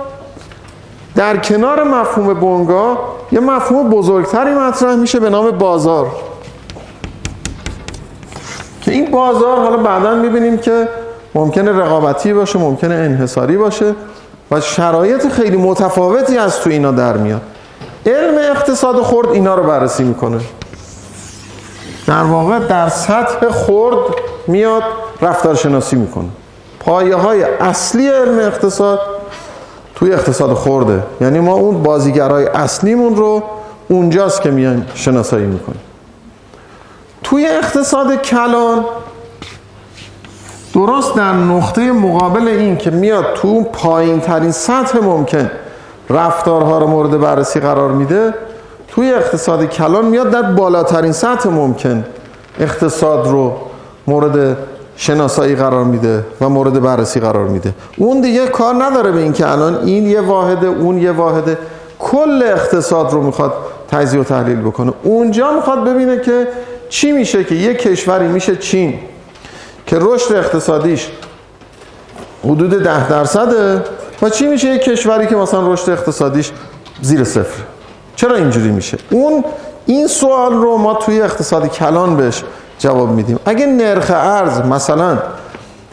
در کنار مفهوم بنگاه یه مفهوم بزرگتری مطرح میشه به نام بازار. که این بازار حالا بعدا می‌بینیم که ممکنه رقابتی باشه ممکنه انحصاری باشه و شرایط خیلی متفاوتی از تو اینا در میاد. علم اقتصاد خرد اینا رو بررسی می‌کنه. در واقع در سطح خرد میاد رفتارشناسی می‌کنه. پایه های اصلی علم اقتصاد توی اقتصاد خورده یعنی ما اون بازیگرای اصلیمون رو اونجاست که میایم شناسایی می‌کنیم. توی اقتصاد کلان درست در نقطه مقابل این که میاد تو پایین ترین سطح ممکن رفتارها رو مورد بررسی قرار میده توی اقتصاد کلان میاد در بالاترین سطح ممکن اقتصاد رو مورد شناسایی قرار میده و مورد بررسی قرار میده. اون دیگه کار نداره به اینکه الان این یه واحده اون یه واحده. کل اقتصاد رو می‌خواد تجزیه و تحلیل بکنه. اونجا می‌خواد ببینه که چی میشه که یه کشوری میشه چین که رشد اقتصادیش حدود ده درصده. و چی میشه یک کشوری که مثلا رشد اقتصادیش زیر صفر؟ چرا اینجوری میشه؟ اون این سوال رو ما توی اقتصاد کلان بهش جواب میدیم. اگه نرخ ارز مثلا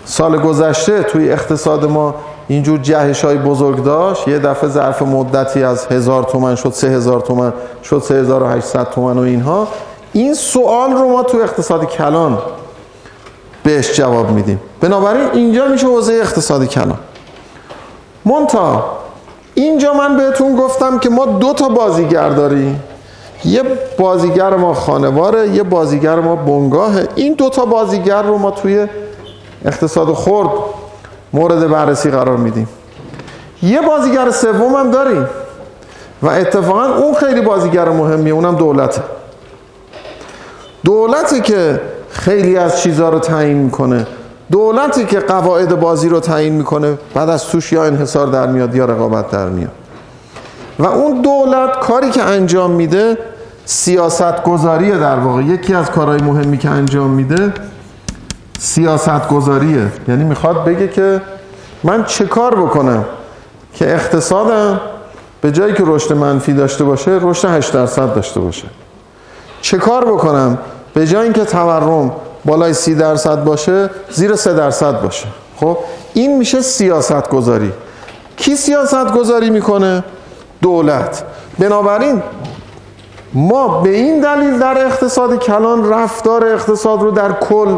سال گذشته توی اقتصاد ما اینجور جهش های بزرگ داشت یه دفعه ظرف مدتی از هزار تومن شد سه هزار تومن شد سه هزار و هشتصد تومن و اینها. این سوال رو ما توی اقتصاد کلان بهش جواب میدیم. بنابراین اینجا میشه حوزه اقتصاد کلان. مونتا اینجا من بهتون گفتم که ما دو تا بازیگر داریم. یه بازیگر ما خانواره یه بازیگر ما بنگاهه. این دو تا بازیگر رو ما توی اقتصاد خرد مورد بررسی قرار میدیم. یه بازیگر سوم هم داریم و اتفاقا اون خیلی بازیگر مهمیه اونم دولته. دولتی که خیلی از چیزها رو تعیین می‌کنه. دولتی که قواعد بازی رو تعیین می‌کنه بعد از توش یا انحصار در میاد یا رقابت در میاد. و اون دولت کاری که انجام میده سیاست گذاریه در واقع. یکی از کارهای مهمی که انجام میده سیاست گذاریه یعنی می‌خواد بگه که من چه کار بکنم که اقتصادم به جایی که رشد منفی داشته باشه رشد 8 درصد داشته باشه. چه کار بکنم؟ به جای اینکه تورم بالای 30 درصد باشه زیر 3 درصد باشه. خب؟ این میشه سیاست گذاری کی سیاست گذاری می‌کنه؟ دولت. بنابراین ما به این دلیل در اقتصاد کلان رفتار اقتصاد رو در کل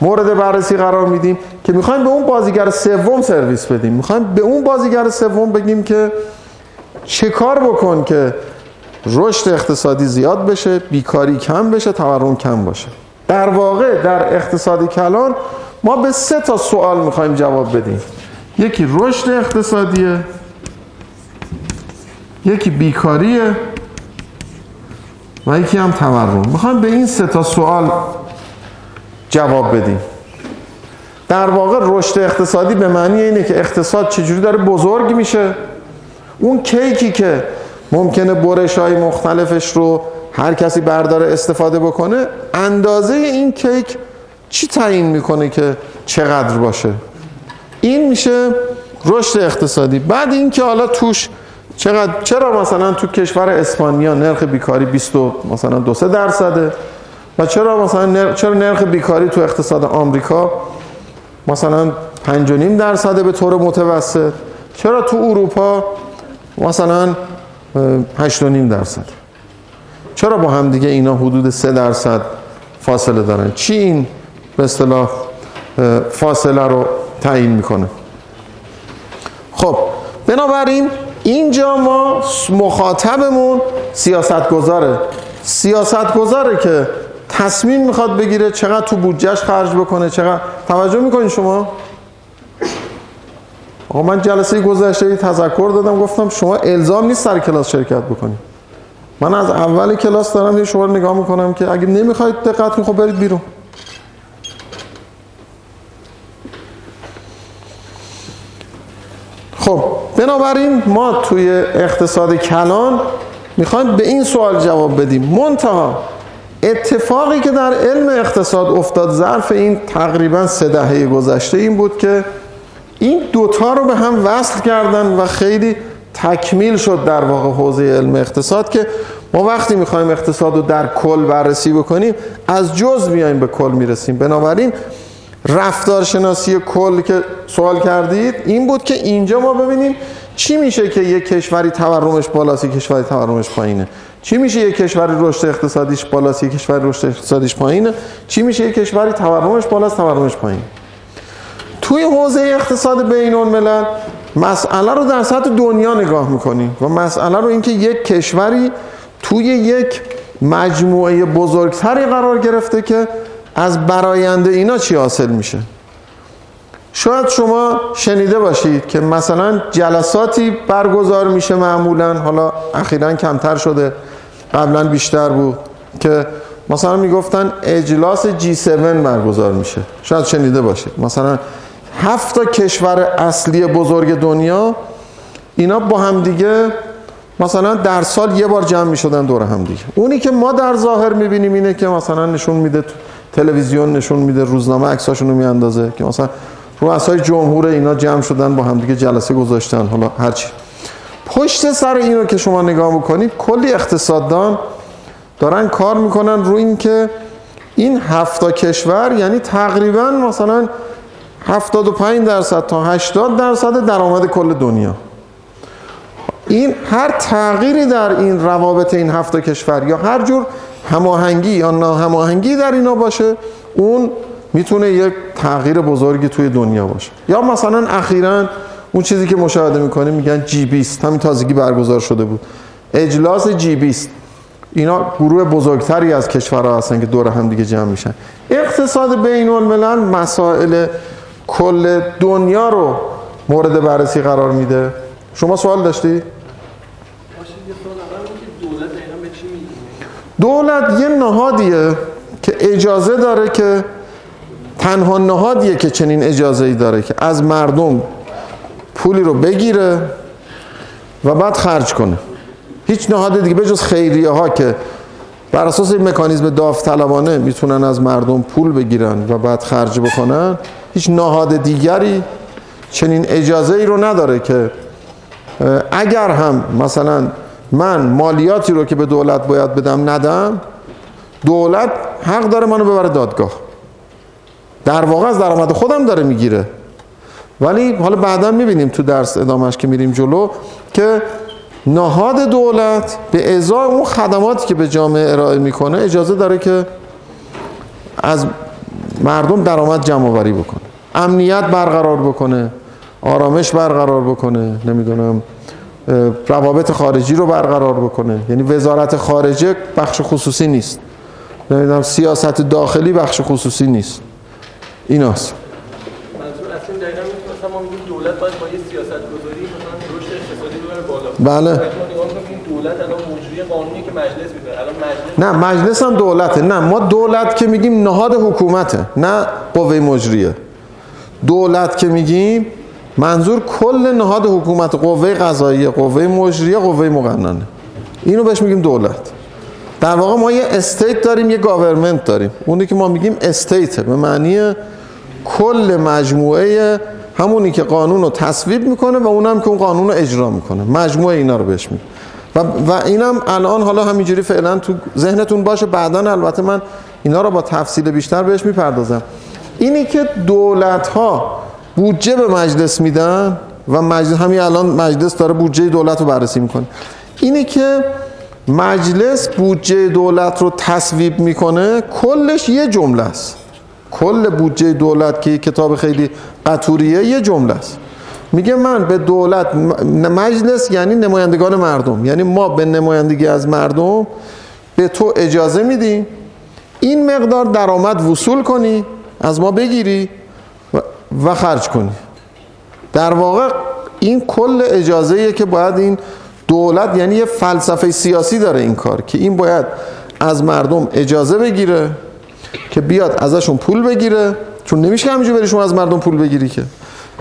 مورد بررسی قرار میدیم که می‌خوایم به اون بازیگر سوم سرویس بدیم. می‌خوایم به اون بازیگر سوم بگیم که چه کار بکن که رشد اقتصادی زیاد بشه بیکاری کم بشه تورم کم باشه. در واقع در اقتصاد کلان ما به سه تا سوال می‌خوایم جواب بدیم. یکی رشد اقتصادیه یکی بیکاریه و یکی هم تورم. می‌خوایم به این سه تا سوال جواب بدیم. در واقع رشد اقتصادی به معنی اینه که اقتصاد چجوری داره بزرگ میشه. اون کیکی که ممکنه برش های مختلفش رو هر کسی برداره استفاده بکنه اندازه این کیک چی تعیین می‌کنه که چقدر باشه؟ این میشه رشد اقتصادی. بعد اینکه حالا توش چقدر چرا مثلا تو کشور اسپانیا نرخ بیکاری 20 و مثلا 2 درصده؟ و چرا مثلا نرخ چرا نرخ بیکاری تو اقتصاد آمریکا مثلا 5 درصده به طور متوسط؟ چرا تو اروپا مثلا 8 درصد چرا با هم دیگه اینا حدود 3 درصد فاصله دارن؟ چی این به اصطلاح فاصله رو تعیین می‌کنه؟ خب بنابراین اینجا ما مخاطبمون سیاست گذاره سیاست گذاره که تصمیم می‌خواد بگیره چقدر تو بودجهش خرج بکنه چقدر توجه می‌کنین شما؟ آقا من جلسه گذشته تذکر دادم گفتم شما الزام نیست سر کلاس شرکت بکنید من از اول کلاس دارم یه شما نگاه می‌کنم که اگه نمی‌خواید دقت کنید خب برید بیرون. خب بنابراین ما توی اقتصاد کلان می‌خوایم به این سوال جواب بدیم. منتها اتفاقی که در علم اقتصاد افتاد ظرف این تقریبا سه دهه گذشته این بود که این دوتا رو به هم وصل کردن و خیلی تکمیل شد در واقع حوزه علم اقتصاد که ما وقتی می‌خوایم اقتصاد رو در کل بررسی بکنیم از جز میایم به کل می‌رسیم. بنابراین رفتارشناسی کل که سوال کردید این بود که اینجا ما ببینیم چی میشه که یک کشوری تورمش بالاست یک کشوری تورمش پایینه. چی میشه یک کشوری رشد اقتصادیش بالاست یک کشوری رشد اقتصادیش پایینه؟ چی میشه یک کشوری تورمش بالاست تورمش پایینه؟ توی حوزه اقتصاد بین الملل مسئله رو در سطح دنیا نگاه می‌کنیم و مسئله رو اینکه یک کشوری توی یک مجموعه بزرگتری قرار گرفته که از براینده اینا چی حاصل میشه. شاید شما شنیده باشید که مثلا جلساتی برگزار میشه معمولا حالا اخیرا کمتر شده قبلا بیشتر بود که مثلا می‌گفتن اجلاس G7 برگزار میشه. شاید شنیده باشید. مثلا هفت تا کشور اصلی بزرگ دنیا اینا با هم دیگه مثلا در سال یه بار جمع می‌شدن دور هم دیگه. اونی که ما در ظاهر می‌بینیم اینه که مثلا نشون میده تلویزیون نشون میده روزنامه عکساشون رو میاندازه که مثلا رؤسای جمهور اینا جمع شدن با هم دیگه جلسه گذاشتن حالا هرچی پشت سر اینو که شما نگاه می‌کنید کلی اقتصاددان دارن کار می‌کنن رو این که این هفتا کشور یعنی تقریبا مثلا 75 درصد تا 80 درصد درآمد کل دنیا. این هر تغییری در این روابط این هفت کشور یا هر جور هماهنگی یا ناهماهنگی در اینا باشه اون می‌تونه یک تغییر بزرگی توی دنیا باشه. یا مثلا اخیرا اون چیزی که مشاهده می‌کنیم میگن جی 20 همین تازگی برگزار شده بود. اجلاس جی 20 اینا گروه بزرگتری از کشورها هستن که دور هم دیگه جمع میشن. اقتصاد بین الملل مسائل کل دنیا رو مورد بررسی قرار میده. شما سوال داشتی؟ دولت یه نهادیه که اجازه داره که تنها نهادیه که چنین اجازه ای داره که از مردم پولی رو بگیره و بعد خرج کنه. هیچ نهاد دیگه به جز خیریه ها که بر اساس این مکانیزم داوطلبانه می‌تونن از مردم پول بگیرن و بعد خرج بکنن هیچ نهاد دیگری چنین اجازه ای رو نداره که اگر هم مثلا من مالیاتی رو که به دولت باید بدم ندم دولت حق داره منو ببره دادگاه. در واقع از درآمد خودم داره می‌گیره. ولی حالا بعدا می‌بینیم تو درس ادامهش که میریم جلو که نهاد دولت به ازای اون خدماتی که به جامعه ارائه می‌کنه اجازه داره که از مردم درآمد جمع آوری بکنه. امنیت برقرار بکنه. آرامش برقرار بکنه. نمی‌دونم روابط خارجی رو برقرار بکنه. یعنی وزارت خارجه بخش خصوصی نیست. نمی‌دونم سیاست داخلی بخش خصوصی نیست. ایناست. منظور اصلا دقیقا مثلا ما میگیم دولت باید با یه سیاست گذاری مثلا رشد اقتصادی ببره بالا. بله. دولت الان مجری قانونی که مجلس میده الان مجلس نه مجلس هم دولته. نه ما دولت که میگیم نهاد حکومته نه قوه مجریه. دولت که میگیم منظور کل نهاد حکومت قوه قضاییه قوه مجریه قوه مقننه. اینو بهش میگیم دولت. در واقع ما یه state داریم یه government داریم. اونی که ما میگیم state به معنی کل مجموعه همونی که قانون رو تصویب می‌کنه و اونم که اون قانون رو اجرا می‌کنه. مجموعه اینا رو بهش میگه و, و اینم الان حالا همینجوری فعلا تو ذهنتون باشه. بعدا البته من اینا رو با تفصیل بیشتر بهش می‌پردازم. اینی که دولت ها بودجه به مجلس میدن و مجلس همین الان مجلس داره بودجه دولت رو بررسی می‌کنه. اینی که مجلس بودجه دولت رو تصویب می‌کنه کلش یه جمله است. کل بودجه دولت که کتاب خیلی قطوریه یه جمله است. میگه من به دولت مجلس یعنی نمایندگان مردم. یعنی ما به نمایندگی از مردم به تو اجازه میدیم این مقدار درآمد وصول کنی از ما بگیری و خرج کنی. در واقع این کل اجازه که باید این دولت یعنی یه فلسفه سیاسی داره این کار که این باید از مردم اجازه بگیره که بیاد ازشون پول بگیره. چون نمیشه همینجوری بری شما از مردم پول بگیری که.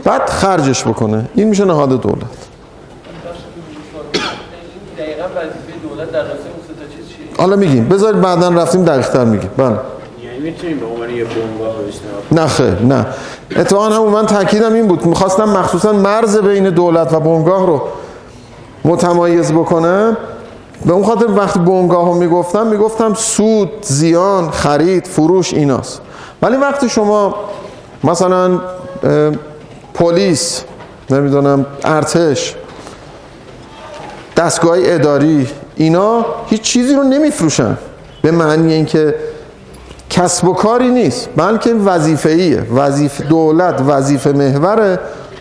بعد خرجش بکنه. این میشه نهاد دولت؟ حالا میگیم. بذارید بعدا رفتیم دقیق تر میگیم. بله. نه خیر نه. اتفاقا همون من تاکیدم این بود. می‌خواستم مخصوصا مرز بین دولت و بنگاه رو متمایز بکنم. به اون خاطر وقتی بنگاه رو می‌گفتم می‌گفتم سود زیان خرید فروش ایناست. ولی وقتی شما مثلا پلیس نمی‌دونم ارتش دستگاه اداری اینا هیچ چیزی رو نمیفروشن. به معنی اینکه کسب و کاری نیست بلکه وظیفه ایه وظیفه دولت وظیفه محوره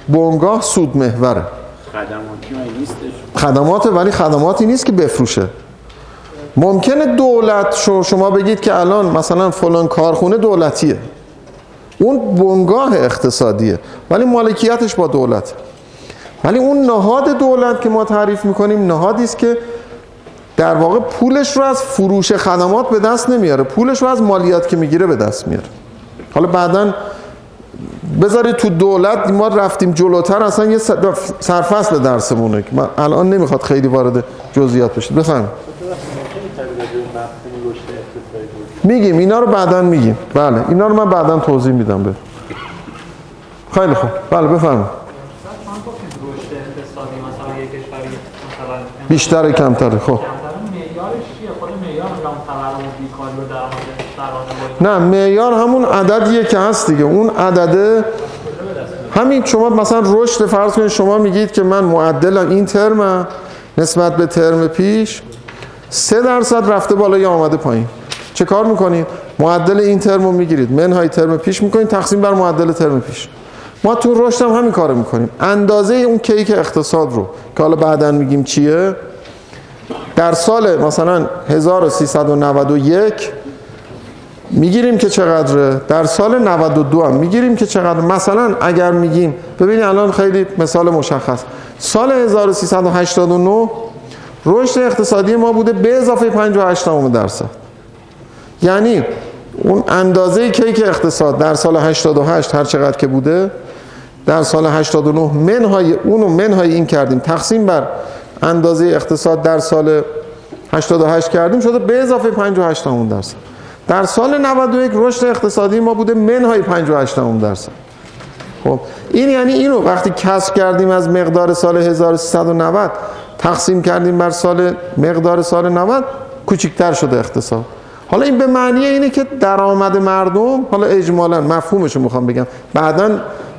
بنگاه سود محوره. خدمات ولی خدماتی نیست که بفروشه. ممکنه دولت شو- شما بگید که الان مثلا فلان کارخونه دولتیه. اون بنگاه اقتصادیه ولی مالکیتش با دولت. ولی اون نهاد دولت که ما تعریف می‌کنیم نهادی است که در واقع پولش رو از فروش خدمات به دست نمیاره. پولش رو از مالیات که می‌گیره به دست میاره. حالا بعدا بذارید تو دولت ما رفتیم جلوتر اصلا یه سر- سرفصل درسمونه. که من الان نمی‌خواد خیلی وارد جزئیات بشید بفهمید میگیم اینا رو بعدا میگیم. بله اینا رو من بعدا توضیح میدم به خیلی خوب. بله بفرمایید. بیشتر خب کمتر سرانه نه معیار همون عددیه که هست دیگه. اون عدده همین شما مثلا رشد فرض کنید شما میگید که من معدلم این ترمم نسبت به ترم پیش سه درصد رفته بالا یا آمده پایین. چه کار می‌کنید معدل این ترم رو می‌گیرید. منهای ترم پیش می‌کنید تقسیم بر معدل ترم پیش. ما تو رشد هم همین کارو می‌کنیم. اندازه اون کیک اقتصاد رو که حالا بعدا میگیم چیه؟ در سال مثلا 1391 می‌گیریم که چقدره. در سال 92 هم می‌گیریم که چقدر مثلا اگر میگیم ببینید الان خیلی مثال مشخص. سال 1389 رشد اقتصادی ما بوده به اضافه 58 درصد. یعنی اون اندازه کیک اقتصاد در سال 88 هر چقدر که بوده در سال 89 منهای اونو منهای این کردیم. تقسیم بر اندازه اقتصاد در سال 88 کردیم شده به اضافه 58 درصد. در سال 91 رشد اقتصادی ما بوده منهای 58 درصد. خب این یعنی اینو وقتی کسب کردیم از مقدار سال 1390 تقسیم کردیم بر سال مقدار سال 90 کوچکتر شده اقتصاد. حالا این به معنی اینه که درآمد مردم حالا اجمالا مفهومش رو می‌خوام بگم. بعدا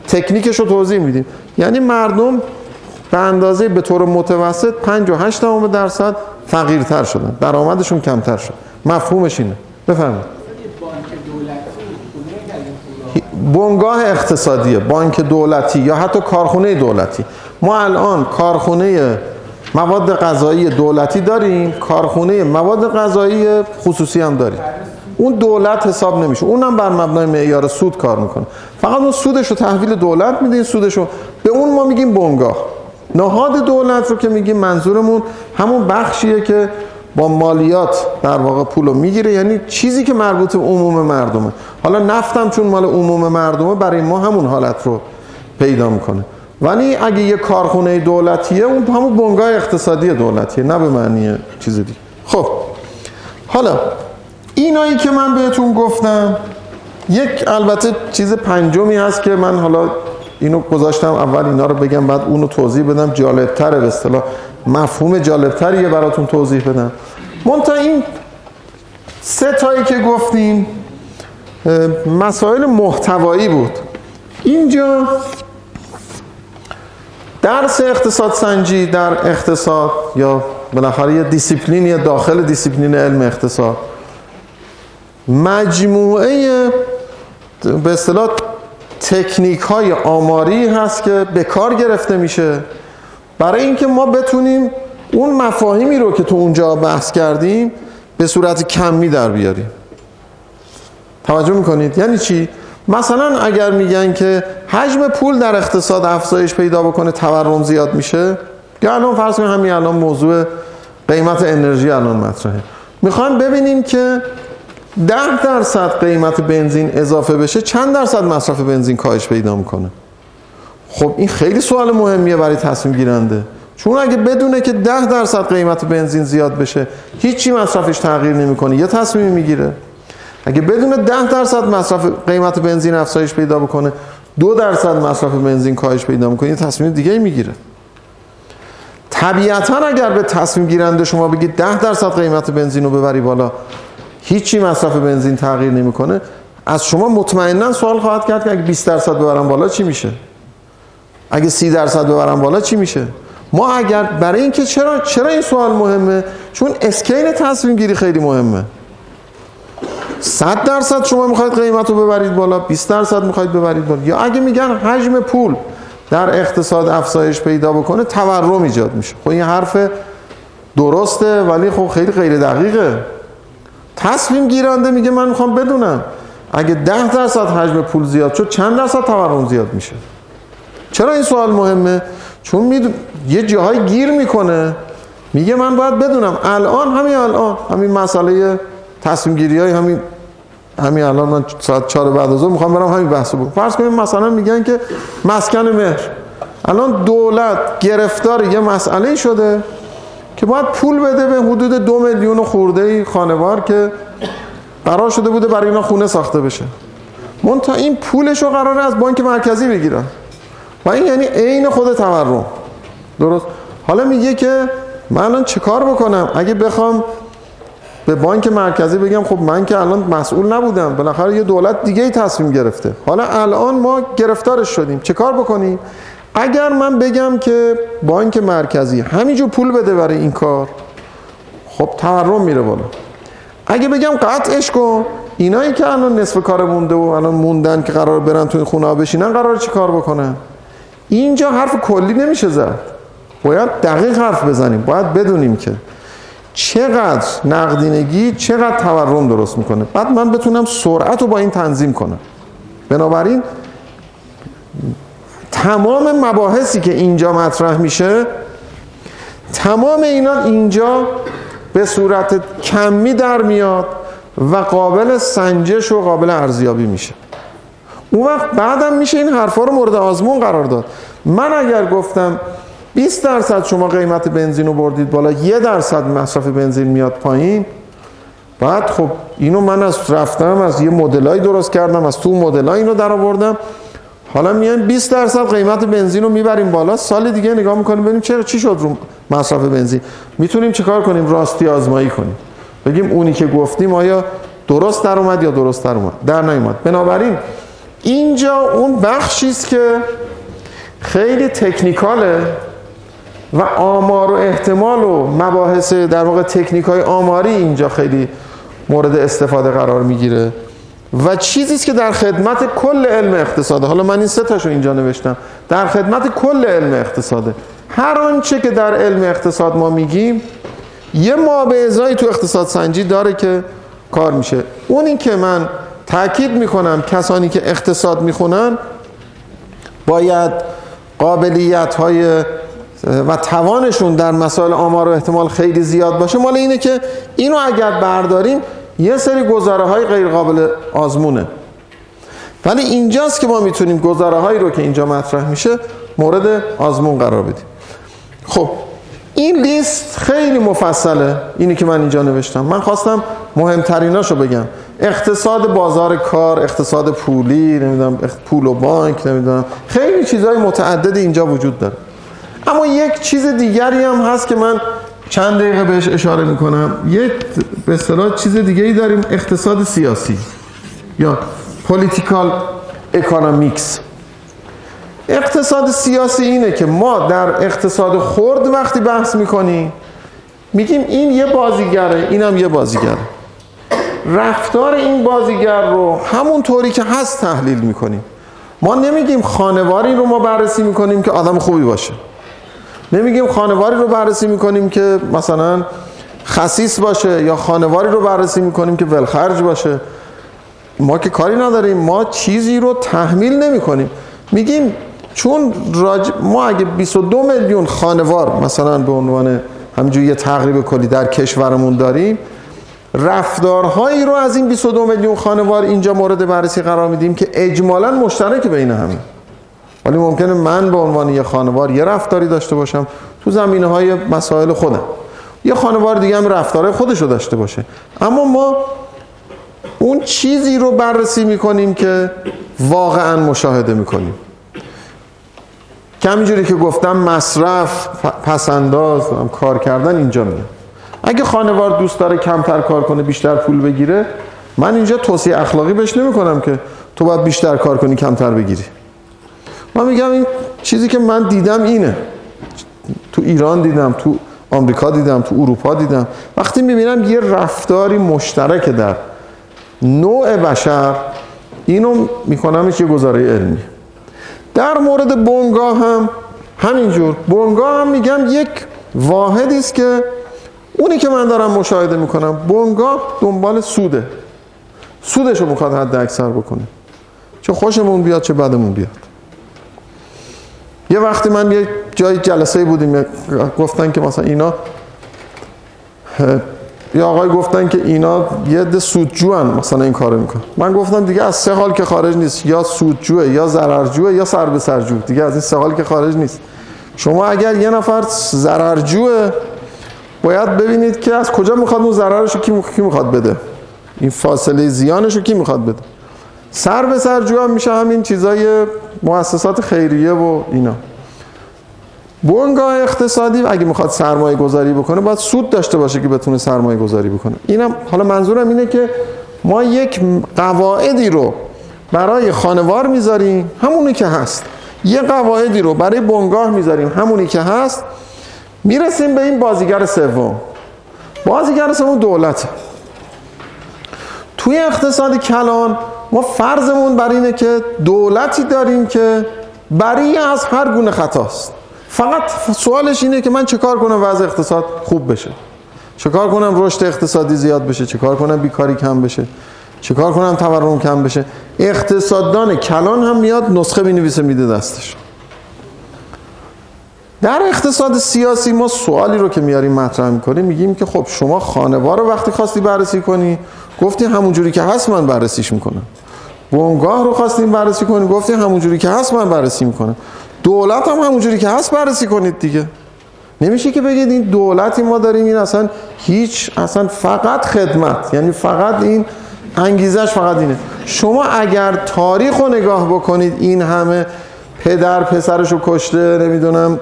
تکنیکش رو توضیح میدیم. یعنی مردم به اندازه به طور متوسط 58 درصد فقیرتر شدن. درآمدشون کمتر شد. مفهومش اینه. بفرمایید. بنگاه اقتصادیه. بانک دولتی یا حتی کارخونه دولتی. ما الان کارخونه مواد غذایی دولتی داریم کارخونه مواد غذایی خصوصی هم داریم. اون دولت حساب نمیشه. اونم بر مبنای معیار سود کار می‌کنه. فقط اون سودش رو تحویل دولت میده سودش رو به اون ما میگیم بنگاه. نهاد دولت رو که میگیم منظورمون همون بخشیه که با مالیات در واقع پول می‌گیره. یعنی چیزی که مربوط به عموم مردمه. حالا نفتم چون مال عموم مردمه برای ما همون حالت رو پیدا می‌کنه. ولی اگه یه کارخونه دولتیه اون همون بنگاه اقتصادی دولتیه نه به معنی چیز دیگه. خب حالا اینایی که من بهتون گفتم یک البته چیز پنجمی هست که من حالا اینو گذاشتم اول اینا رو بگم بعد اونو توضیح بدم. جالبتره به اصطلاح. مفهوم جالبتریه براتون توضیح بدم. منتها این سه تایی که گفتیم مسائل محتوایی بود. اینجا درس اقتصاد سنجی در اقتصاد یا بالاخره یه دیسیپلینی داخل دیسیپلین علم اقتصاد. مجموعه به اصطلاح تکنیک های آماری هست که به کار گرفته میشه. برای اینکه ما بتونیم اون مفاهیمی رو که تو اونجا بحث کردیم به صورت کمی در بیاریم. توجه می‌کنید؟ یعنی چی؟ مثلا اگر میگن که حجم پول در اقتصاد افزایش پیدا بکنه تورم زیاد میشه یا الان فرض کنیم همین الان موضوع قیمت انرژی الان مطرحه. می‌خوایم ببینیم که ده درصد قیمت بنزین اضافه بشه چند درصد مصرف بنزین کاهش پیدا می‌کنه؟ خب این خیلی سوال مهمیه برای تصمیم گیرنده. چون اگه بدونه که ده درصد قیمت بنزین زیاد بشه هیچی مصرفش تغییر نمی‌کنه یه تصمیمی می‌گیره. اگه بدونه ده درصد مصرف قیمت بنزین افزایش پیدا بکنه دو درصد مصرف بنزین کاهش پیدا می‌کنه یه تصمیم دیگه می‌گیره. طبیعتا اگر به تصمیم گیرنده شما بگید ده درصد قیمت بنزین رو ببری بالا هیچی مصرف بنزین تغییر نمی‌کنه از شما مطمئنا سوال خواهد کرد که اگه 20 درصد ببرم بالا چی میشه؟ اگه 30 درصد ببرم بالا چی میشه؟ ما اگر برای اینکه چرا چرا این سوال مهمه؟ چون اسکیل تصمیم گیری خیلی مهمه. 100 درصد شما می‌خواید قیمت رو ببرید بالا 20 درصد می‌خواید ببرید بالا. یا اگه میگن حجم پول در اقتصاد افزایش پیدا بکنه تورم ایجاد میشه. خب این حرف درسته ولی خب خیلی غیر دقیقه. تصمیم گیرنده میگه من می‌خوام بدونم اگه 10 درصد حجم پول زیاد شد چند درصد تورم زیاد میشه؟ چرا این سوال مهمه؟ چون میدون... یه جاهای گیر می‌کنه. میگه من باید بدونم. الان همین الان همین مسئله تصمیم گیری های همین همین الان من ساعت 4 بعد از می‌خوام برم همین بحثو بکنم. فرض کنیم مثلا میگن که مسکن مهر. الان دولت گرفتار یه مسئله شده که باید پول بده به حدود دو میلیون خورده ای خانوار که قرار شده بوده برای اینا خونه ساخته بشه. منتها این پولش رو قراره از بانک مرکزی بگیرن. و این یعنی عین خود تورم. درست؟ حالا میگه که من الان چه کار بکنم؟ اگه بخوام به بانک مرکزی بگم خب من که الان مسئول نبودم. بالاخره یه دولت دیگه ای تصمیم گرفته. حالا الان ما گرفتارش شدیم. چه کار بکنیم؟ اگر من بگم که بانک مرکزی همینجور پول بده برای این کار خب تورم میره بالا. اگه بگم قطعش کن اینایی که الان نصف کار مونده و الان موندن که قرار برن تو این خونه بشینن قرار چی کار بکنن؟ اینجا حرف کلی نمیشه زد. باید دقیق حرف بزنیم. باید بدونیم که چقدر نقدینگی چقدر تورم درست می‌کنه. بعد من بتونم سرعت رو با این تنظیم کنم. بنابراین تمام مباحثی که اینجا مطرح میشه تمام اینا اینجا به صورت کمی در میاد و قابل سنجش و قابل ارزیابی میشه. اون وقت بعدم میشه این حرفا رو مورد آزمون قرار داد. من اگر گفتم 20 درصد شما قیمت بنزین رو بردید بالا یه درصد مصرف بنزین میاد پایین. بعد خب اینو من از رفتم از یه مدلای درست کردم از تو مدلای اینو در آوردم. حالا میایم 20 درصد قیمت بنزین رو می‌بریم بالا. سال دیگه نگاه می‌کنیم ببینیم چرا چی شد رو مصرف بنزین. می‌تونیم چیکار کنیم؟ راستی آزمایی کنیم. بگیم اونی که گفتیم آیا درست در اومد یا درست در اومد؟ در نیومد. بنابراین اینجا اون بخشی است که خیلی تکنیکاله. و آمار و احتمال و مباحث در واقع تکنیک های آماری اینجا خیلی مورد استفاده قرار می‌گیره. و چیزی است که در خدمت کل علم اقتصاده حالا من این سه تاشو اینجا نوشتم در خدمت کل علم اقتصاده. هر آنچه که در علم اقتصاد ما میگیم یه مابعضایی تو اقتصاد سنجی داره که کار میشه. اون این که من تاکید می‌کنم کسانی که اقتصاد می‌خونن باید قابلیت های و توانشون در مسائل آمار و احتمال خیلی زیاد باشه مال اینه که اینو اگر برداریم یه سری گزاره های غیر قابل آزمونه. ولی اینجاست که ما می‌تونیم گزاره هایی رو که اینجا مطرح میشه مورد آزمون قرار بدیم. خب این لیست خیلی مفصله. اینی که من اینجا نوشتم. من خواستم مهمتریناشو بگم. اقتصاد بازار کار اقتصاد پولی نمی‌دونم پول و بانک نمی‌دونم. خیلی چیزهای متعددی اینجا وجود داره. اما یک چیز دیگری هم هست که من چند دقیقه بهش اشاره می‌کنم. یک به اصطلاح چیز دیگه ای داریم اقتصاد سیاسی یا political economics اقتصاد سیاسی اینه که ما در اقتصاد خرد وقتی بحث می‌کنیم میگیم این یه بازیگره اینم یه بازیگره. رفتار این بازیگر رو همون طوری که هست تحلیل می‌کنیم. ما نمیگیم خانواری رو ما بررسی می‌کنیم که آدم خوبی باشه. نمیگیم خانواری رو بررسی می‌کنیم که مثلا خسیس باشه یا خانواری رو بررسی می‌کنیم که ولخرج باشه. ما که کاری نداریم. ما چیزی رو تحمیل نمی کنیم میگیم چون راج... ما اگه 22 میلیون خانوار مثلا به عنوان همینجور یه تقریب کلی در کشورمون داریم رفتارهایی رو از این 22 میلیون خانوار اینجا مورد بررسی قرار میدیم که اجمالا مشترک بین همه. ولی ممکنه من به عنوان یه خانوار یه رفتاری داشته باشم تو زمینه های مسائل خودم. یه خانوار دیگه هم رفتارهای خودش رو داشته باشه. اما ما اون چیزی رو بررسی می‌کنیم که واقعا مشاهده می‌کنیم. که همینجوری که گفتم مصرف پسنداز کار کردن اینجا میاد. اگه خانوار دوست داره کمتر کار کنه بیشتر پول بگیره من اینجا توصیه اخلاقی بهش نمی کنم که تو باید بیشتر کار کنی کمتر بگیری. من میگم این چیزی که من دیدم اینه. تو ایران دیدم تو آمریکا دیدم تو اروپا دیدم. وقتی می‌بینم یه رفتاری مشترک در نوع بشر اینو می‌کنم یه گزاره علمی. در مورد بنگاه هم همینجور. بنگاه هم میگم یک واحدی است که اونی که من دارم مشاهده می‌کنم بنگاه دنبال سوده. سودش رو می‌خواد حد اکثر بکنه. چه خوشمون بیاد چه بدمون بیاد. یه وقتی من یه جای جلسه بودیم گفتن که مثلا اینا یا آقای گفتن که اینا یه ده سودجو هن مثلا این کارو میکن من گفتم دیگه از سه حال که خارج نیست یا سودجوه یا ضررجوه یا سر به سرجو دیگه از این سه حال که خارج نیست. شما اگر یه نفر ضررجوه باید ببینید که از کجا می‌خواد اون ضررش رو کی می‌خواد بده. این فاصله زیانش رو کی می‌خواد بده. سر به سرجو هم میشه همین چیزای مؤسسات خیریه و اینا. بنگاه اقتصادی اگه می‌خواد سرمایه گذاری بکنه باید سود داشته باشه که بتونه سرمایه گذاری بکنه. اینم حالا منظورم اینه که ما یک قواعدی رو برای خانوار می‌ذاریم همونی که هست. یه قواعدی رو برای بنگاه می‌ذاریم همونی که هست. می‌رسیم به این بازیگر سوم. بازیگر سوم دولت توی اقتصاد کلان ما فرضمون بر اینه که دولتی داریم که بری از هر گونه خطاست. فقط سوالش اینه که من چه کار کنم وضع اقتصاد خوب بشه؟ چه کار کنم رشد اقتصادی زیاد بشه؟ چه کار کنم بیکاری کم بشه؟ چه کار کنم تورم کم بشه؟ اقتصاددان کلان هم میاد نسخه نویسه میده دستش. در اقتصاد سیاسی ما سوالی رو که میاریم مطرح می‌کنیم میگیم که خب شما خانوار رو وقتی خواستی بررسی کنی گفتی همون جوری که هست من بررسیش می‌کنم. بنگاه رو خواستیم بررسی کنی گفتی همون جوری که هست من بررسی می‌کنم. دولت هم همونجوری که هست بررسی کنید دیگه. نمیشه که بگید این دولتی ما داریم این اصلا هیچ اصلا فقط خدمت. یعنی فقط این انگیزش فقط اینه. شما اگر تاریخ رو نگاه بکنید این همه پدر پسرش رو کشته نمی‌دونم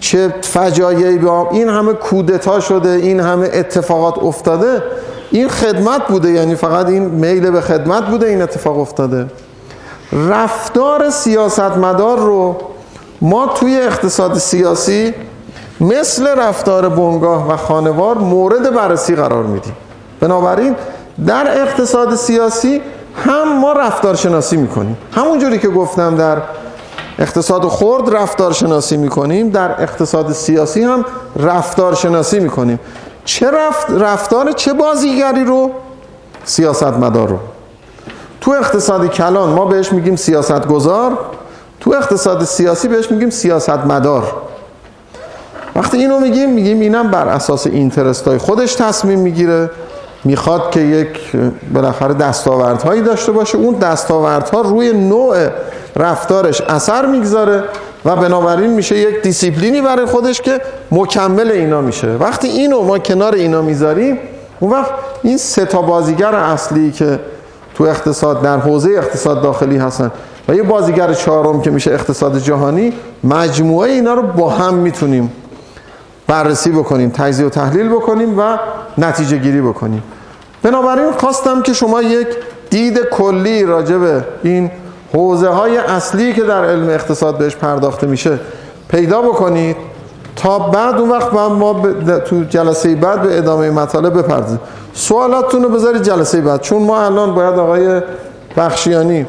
چه فجایعی به این همه کودتا شده این همه اتفاقات افتاده. این خدمت بوده یعنی فقط این میل به خدمت بوده این اتفاق افتاده. رفتار سیاستمدار رو ما توی اقتصاد سیاسی مثل رفتار بنگاه و خانوار مورد بررسی قرار میدیم. بنابراین در اقتصاد سیاسی هم ما رفتار شناسی می‌کنیم. همون جوری که گفتم در اقتصاد خرد رفتار شناسی می‌کنیم در اقتصاد سیاسی هم رفتار شناسی می‌کنیم. چه رفت رفتار چه بازیگری رو؟ سیاست مدار رو. تو اقتصاد کلان ما بهش میگیم سیاست گذار تو اقتصاد سیاسی بهش میگیم سیاست مدار وقتی اینو میگیم میگیم اینم بر اساس اینترست های خودش تصمیم می‌گیره. می‌خواد که یک بالاخره دستاوردهایی داشته باشه. اون دستاوردها روی نوع رفتارش اثر می‌گذاره و بنابراین میشه یک دیسیپلینی برای خودش که مکمل اینا میشه. وقتی اینو ما کنار اینا می‌ذاریم اون وقت این سه تا بازیگر اصلی که تو اقتصاد در حوزه اقتصاد داخلی هستن و یه بازیگر چهارم که میشه اقتصاد جهانی مجموعه اینا رو با هم می‌تونیم بررسی بکنیم تجزیه و تحلیل بکنیم و نتیجه گیری بکنیم. بنابراین خواستم که شما یک دید کلی راجع به این حوزه های اصلی که در علم اقتصاد بهش پرداخته میشه پیدا بکنید تا بعد اون وقت ما ب- تو جلسه بعد به ادامه مطالب بپردازیم سوالاتتون رو بذارید جلسه بعد. چون ما الان باید آقای بخشیانی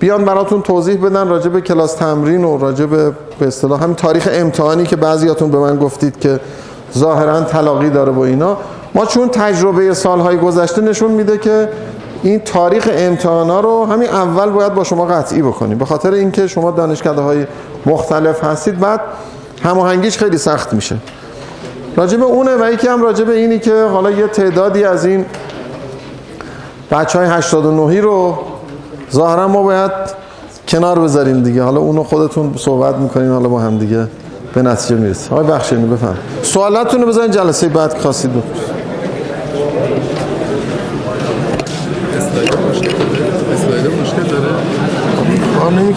بیان براتون توضیح بدن راجع به کلاس تمرین و راجع به به اصطلاح همین تاریخ امتحانی که بعضیاتون به من گفتید که ظاهرا تلاقی داره با اینا. ما چون تجربه سالهای گذشته نشون میده که این تاریخ امتحانا رو همین اول باید با شما قطعی بکنیم به خاطر اینکه شما دانشکده های مختلف هستید بعد هماهنگیش خیلی سخت میشه. راجع به اونه و یکی هم راجع به اینی که حالا یه تعدادی از این بچه های 89 رو ظاهرا ما باید کنار بذاریم دیگه. حالا اونو خودتون صحبت می‌کنین حالا با هم دیگه به نتیجه می‌رسیم. آقای بخشینی بفهم سوالاتتون رو بذارین جلسه بعد خواستید بپرسید.